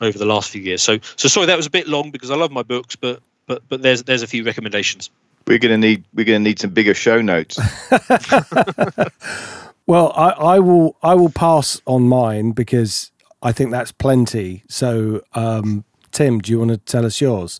over the last few years. So, so sorry that was a bit long because I love my books, but but but there's there's a few recommendations. We're going to need we're going to need some bigger show notes. Well, I, I will I will pass on mine because I think that's plenty. So, um, Tim, do you want to tell us yours?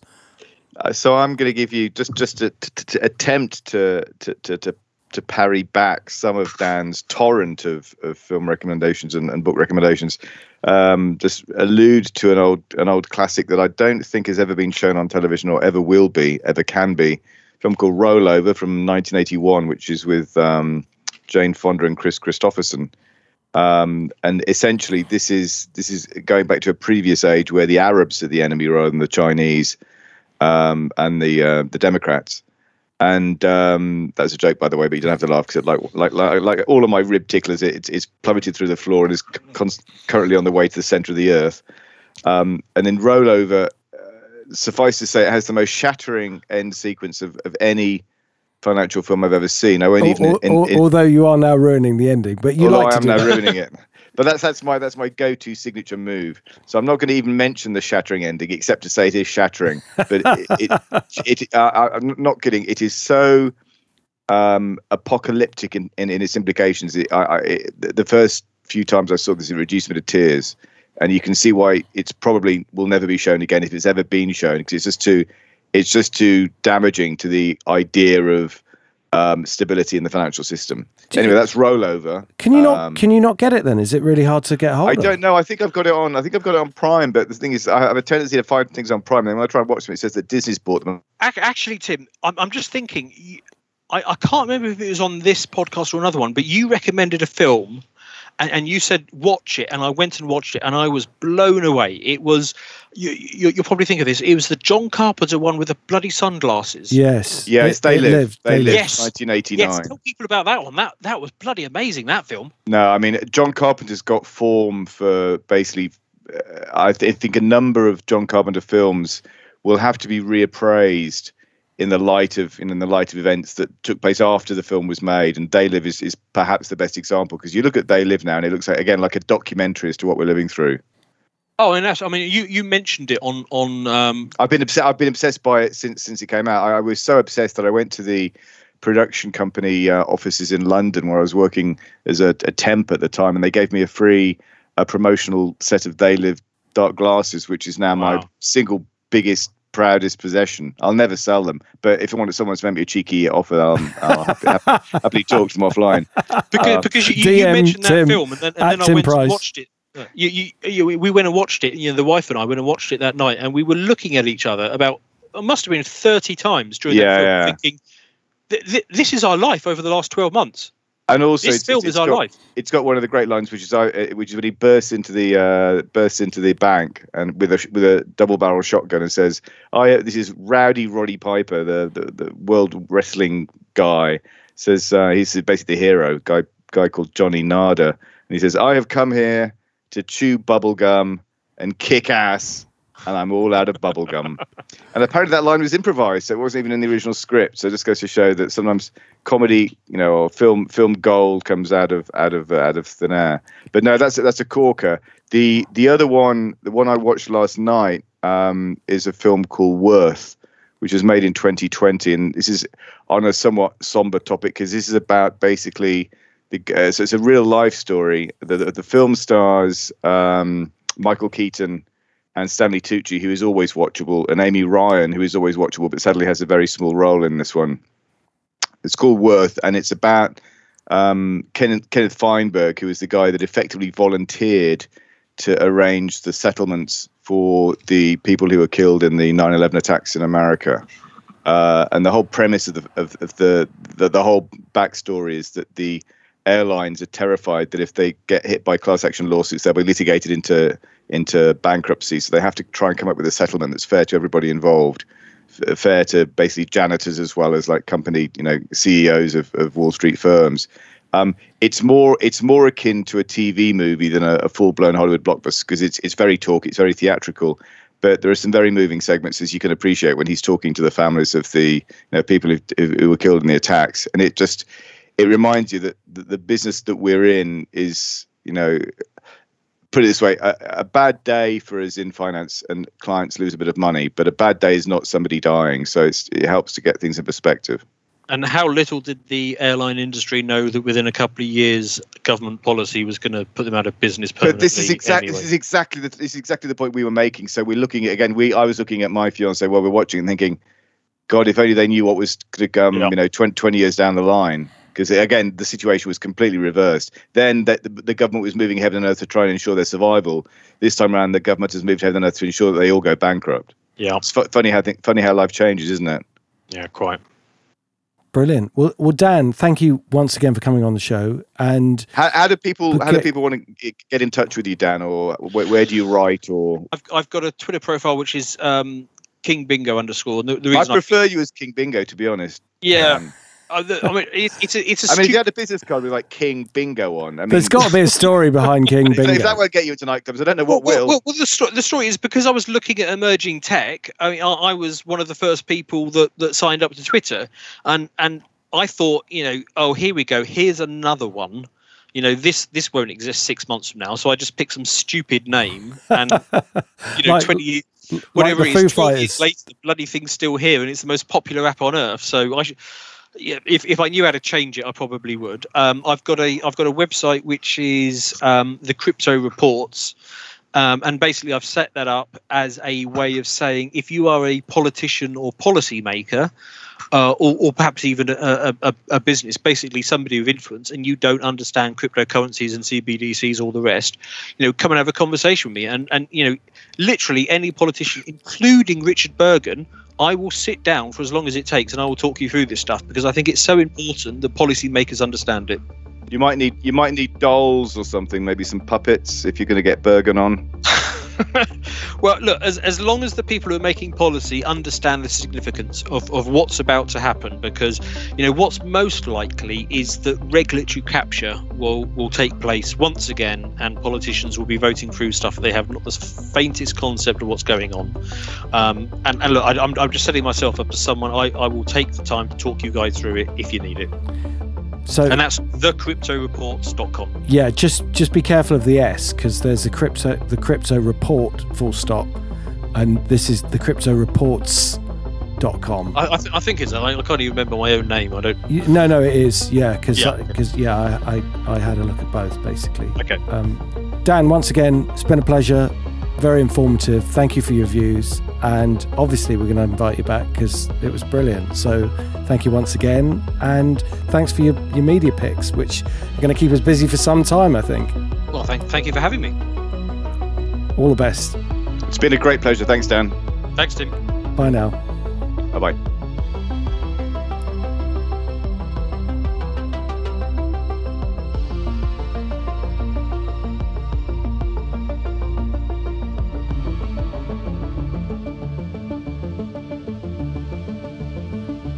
Uh, so I'm going to give you just just to, to, to attempt to, to to to parry back some of Dan's torrent of, of film recommendations and, and book recommendations. Um, just allude to an old an old classic that I don't think has ever been shown on television or ever will be, ever can be. A film called Rollover from 1981, which is with um, Jane Fonda and Kris Kristofferson. Um, and essentially, this is this is going back to a previous age where the Arabs are the enemy rather than the Chinese um, and the uh, the Democrats. And um, that's a joke, by the way, but you don't have to laugh because, like, like, like, like all of my rib ticklers, it, it's plummeted through the floor and is con- currently on the way to the center of the earth. Um, and then rollover, uh, suffice to say, it has the most shattering end sequence of, of any financial film I've ever seen. I won't even. In, in, although you are now ruining the ending, but you like I am now ruining it. But that's that's my that's my go-to signature move. So I'm not going to even mention the shattering ending, except to say it is shattering. But it, it, it uh, I'm not kidding. It is so um, apocalyptic in, in, in, its implications. It, I, I, the first few times I saw this, it reduced me to tears, and you can see why it's probably will never be shown again if it's ever been shown because it's just too it's just too damaging to the idea of um, stability in the financial system. Anyway, that's rollover. Can you not? Um, can you not get it then? Is it really hard to get hold? I of? don't know. I think I've got it on. I think I've got it on Prime. But the thing is, I have a tendency to find things on Prime, and when I try and watch them, it says that Disney's bought them. Actually, Tim, I'm, I'm just thinking. I, I can't remember if it was on this podcast or another one, but you recommended a film and, and, you said watch it, and I went and watched it, and I was blown away. It was you, you will probably think of this. It was the John Carpenter one with the bloody sunglasses. Yes. Yes, it's They, they Live. Live. They, Live. Yes. 1989. Yes. Tell people about that one. That that was bloody amazing. That film. No, I mean John Carpenter's got form for basically. Uh, I, th- I think a number of John Carpenter films will have to be reappraised in the light of in, the light of events that took place after the film was made. And They Live is, is perhaps the best example because you look at They Live now and it looks like again like a documentary as to what we're living through. Oh and that's i mean you you mentioned it on on um i've been obsessed i've been obsessed by it since since it came out. I, I was so obsessed that i went to the production company uh, offices in london where i was working as a, a temp at the time and they gave me a free a promotional set of They Live dark glasses which is now wow. my single biggest proudest possession. I'll never sell them, but if I want someone to make me a cheeky offer, I'll, I'll happily, happily, talk to them offline. Because, uh, because you, you, mentioned that Tim, film, and then, and then I went Price. and watched it. You, you, you, we went and watched it. You know, the wife and I went and watched it that night, and we were looking at each other about. It must have been thirty times during yeah, that film, yeah. thinking, th- th- "This is our life over the last twelve months." And also this film is our got, life. It's got one of the great lines, which is uh, which is when he bursts into the uh, bursts into the bank and with a with a double barrel shotgun and says, "I this is Rowdy Roddy Piper, the the, the world wrestling guy." Says uh, he's basically the hero, guy guy called Johnny Nada, and he says, "I have come here to chew bubble gum and kick ass." And I'm all out of bubble gum. and apparently that line was improvised, so it wasn't even in the original script. So it just goes to show that sometimes comedy, you know, or film film gold comes out of out of uh, out of thin air. But no, that's that's a corker. The the other one, the one I watched last night, um, is a film called Worth, which was made in 2020, and this is on a somewhat somber topic because this is about basically the uh, so it's a real life story. The the, the film stars um, Michael Keaton and Stanley Tucci, who is always watchable, and Amy Ryan, who is always watchable, but sadly has a very small role in this one. It's called Worth, and it's about um, Kenneth, Kenneth Feinberg, who is the guy that effectively volunteered to arrange the settlements for the people who were killed in the 9/11 attacks in America. Uh, and the whole premise of the of, of the, the the whole backstory is that the airlines are terrified that if they get hit by class action lawsuits, they'll be litigated into into bankruptcy. So they have to try and come up with a settlement that's fair to everybody involved, f- fair to basically janitors as well as like company, you know, CEOs of, of Wall Street firms. Um, it's more it's more akin to a TV movie than a, a full blown Hollywood blockbuster because it's it's very talk, it's very theatrical. But there are some very moving segments, as you can appreciate, when he's talking to the families of the you know, people who, who were killed in the attacks, and it just it reminds you that the, the business that we're in is you know put it this way a, a, bad day for us in finance and clients lose a bit of money but a bad day is not somebody dying so it helps to get things in perspective And how little did the airline industry know that within a couple of years, government policy was going to put them out of business permanently? But this is exactly anyway. this is exactly the this is exactly the point we were making. So we're looking at again. We I was looking at my fiance while we're watching and thinking, God, if only they knew what was going to come, Yeah. you know, 20, 20 years down the line. Because again, the situation was completely reversed. Then that the, the government was moving heaven and earth to try and ensure their survival. This time around, the government has moved heaven and earth to ensure that they all go bankrupt. yeah, It's fu- funny how think, funny how life changes, isn't it? yeah, quite. Brilliant. Well, well, Dan, thank you once again for coming on the show. And How, how do people how do people want to get in touch with you, Dan, or where, where do you write? Or I've I've got a Twitter profile which is um, King Bingo underscore. The, the I reason I, prefer you as King Bingo, to be honest. yeah, Um, the, I mean it's it's a, it's a I mean, if you had a business card with like King Bingo on, I mean, there's got to be a story behind King Bingo. if that won't get you into nightclubs, I don't know what well, will. Well, well, the, sto- the story is because I was looking at emerging tech. I mean, I, I was one of the first people that, that signed up to Twitter, and and I thought, you know, oh, here we go. Here's another one. You know, this this won't exist six months from now. So I just picked some stupid name, and you know, Like- twenty years, like whatever the it Foo is, 12 years later, the bloody thing's still here, and it's the most popular app on earth. So I should. Yeah, if, if I knew how to change it, I probably would. Um, I've got a I've got a website which is um, the Crypto Reports, um, and basically I've set that up as a way of saying if you are a politician or policymaker, uh, or, or perhaps even a, a, a, business, basically somebody with influence, and you don't understand cryptocurrencies and CBDCs, all the rest, you know, come and have a conversation with me. And and you know, literally any politician, including Richard Burgon, I will sit down for as long as it takes, and I will talk you through this stuff because I think it's so important that policymakers understand it. You might need you might need dolls or something, maybe some puppets if you're going to get Burgon on. well, look, as, as long as the people who are making policy understand the significance of, of what's about to happen, because you know what's most likely is that regulatory capture will will take place once again, and politicians will be voting through stuff they have not the faintest concept of what's going on. Um, and, and look, I, I'm, I'm just setting myself up as someone I, I will take the time to talk you guys through it if you need it, so and that's thecryptoreports.com. yeah, just just be careful of the S because there's a crypto the crypto report full stop, and this is the crypto reports.com. I, I, th- I think it's I, I can't even remember my own name. I don't. You- no, no, it is yeah because Yeah. because yeah, I, I I had a look at both basically. Okay. Um, Dan, once again, it's been a pleasure. Very informative. Thank you for your views. And obviously, we're going to invite you back because it was brilliant. So, thank you once again. And thanks for your, your media picks, which are going to keep us busy for some time, I think. Well, thank, thank you for having me. All the best. It's been a great pleasure. Thanks, Dan. Thanks, Tim. Bye now. Bye bye.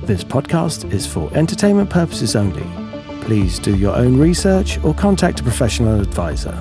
This podcast is for entertainment purposes only. Please do your own research or contact a professional advisor.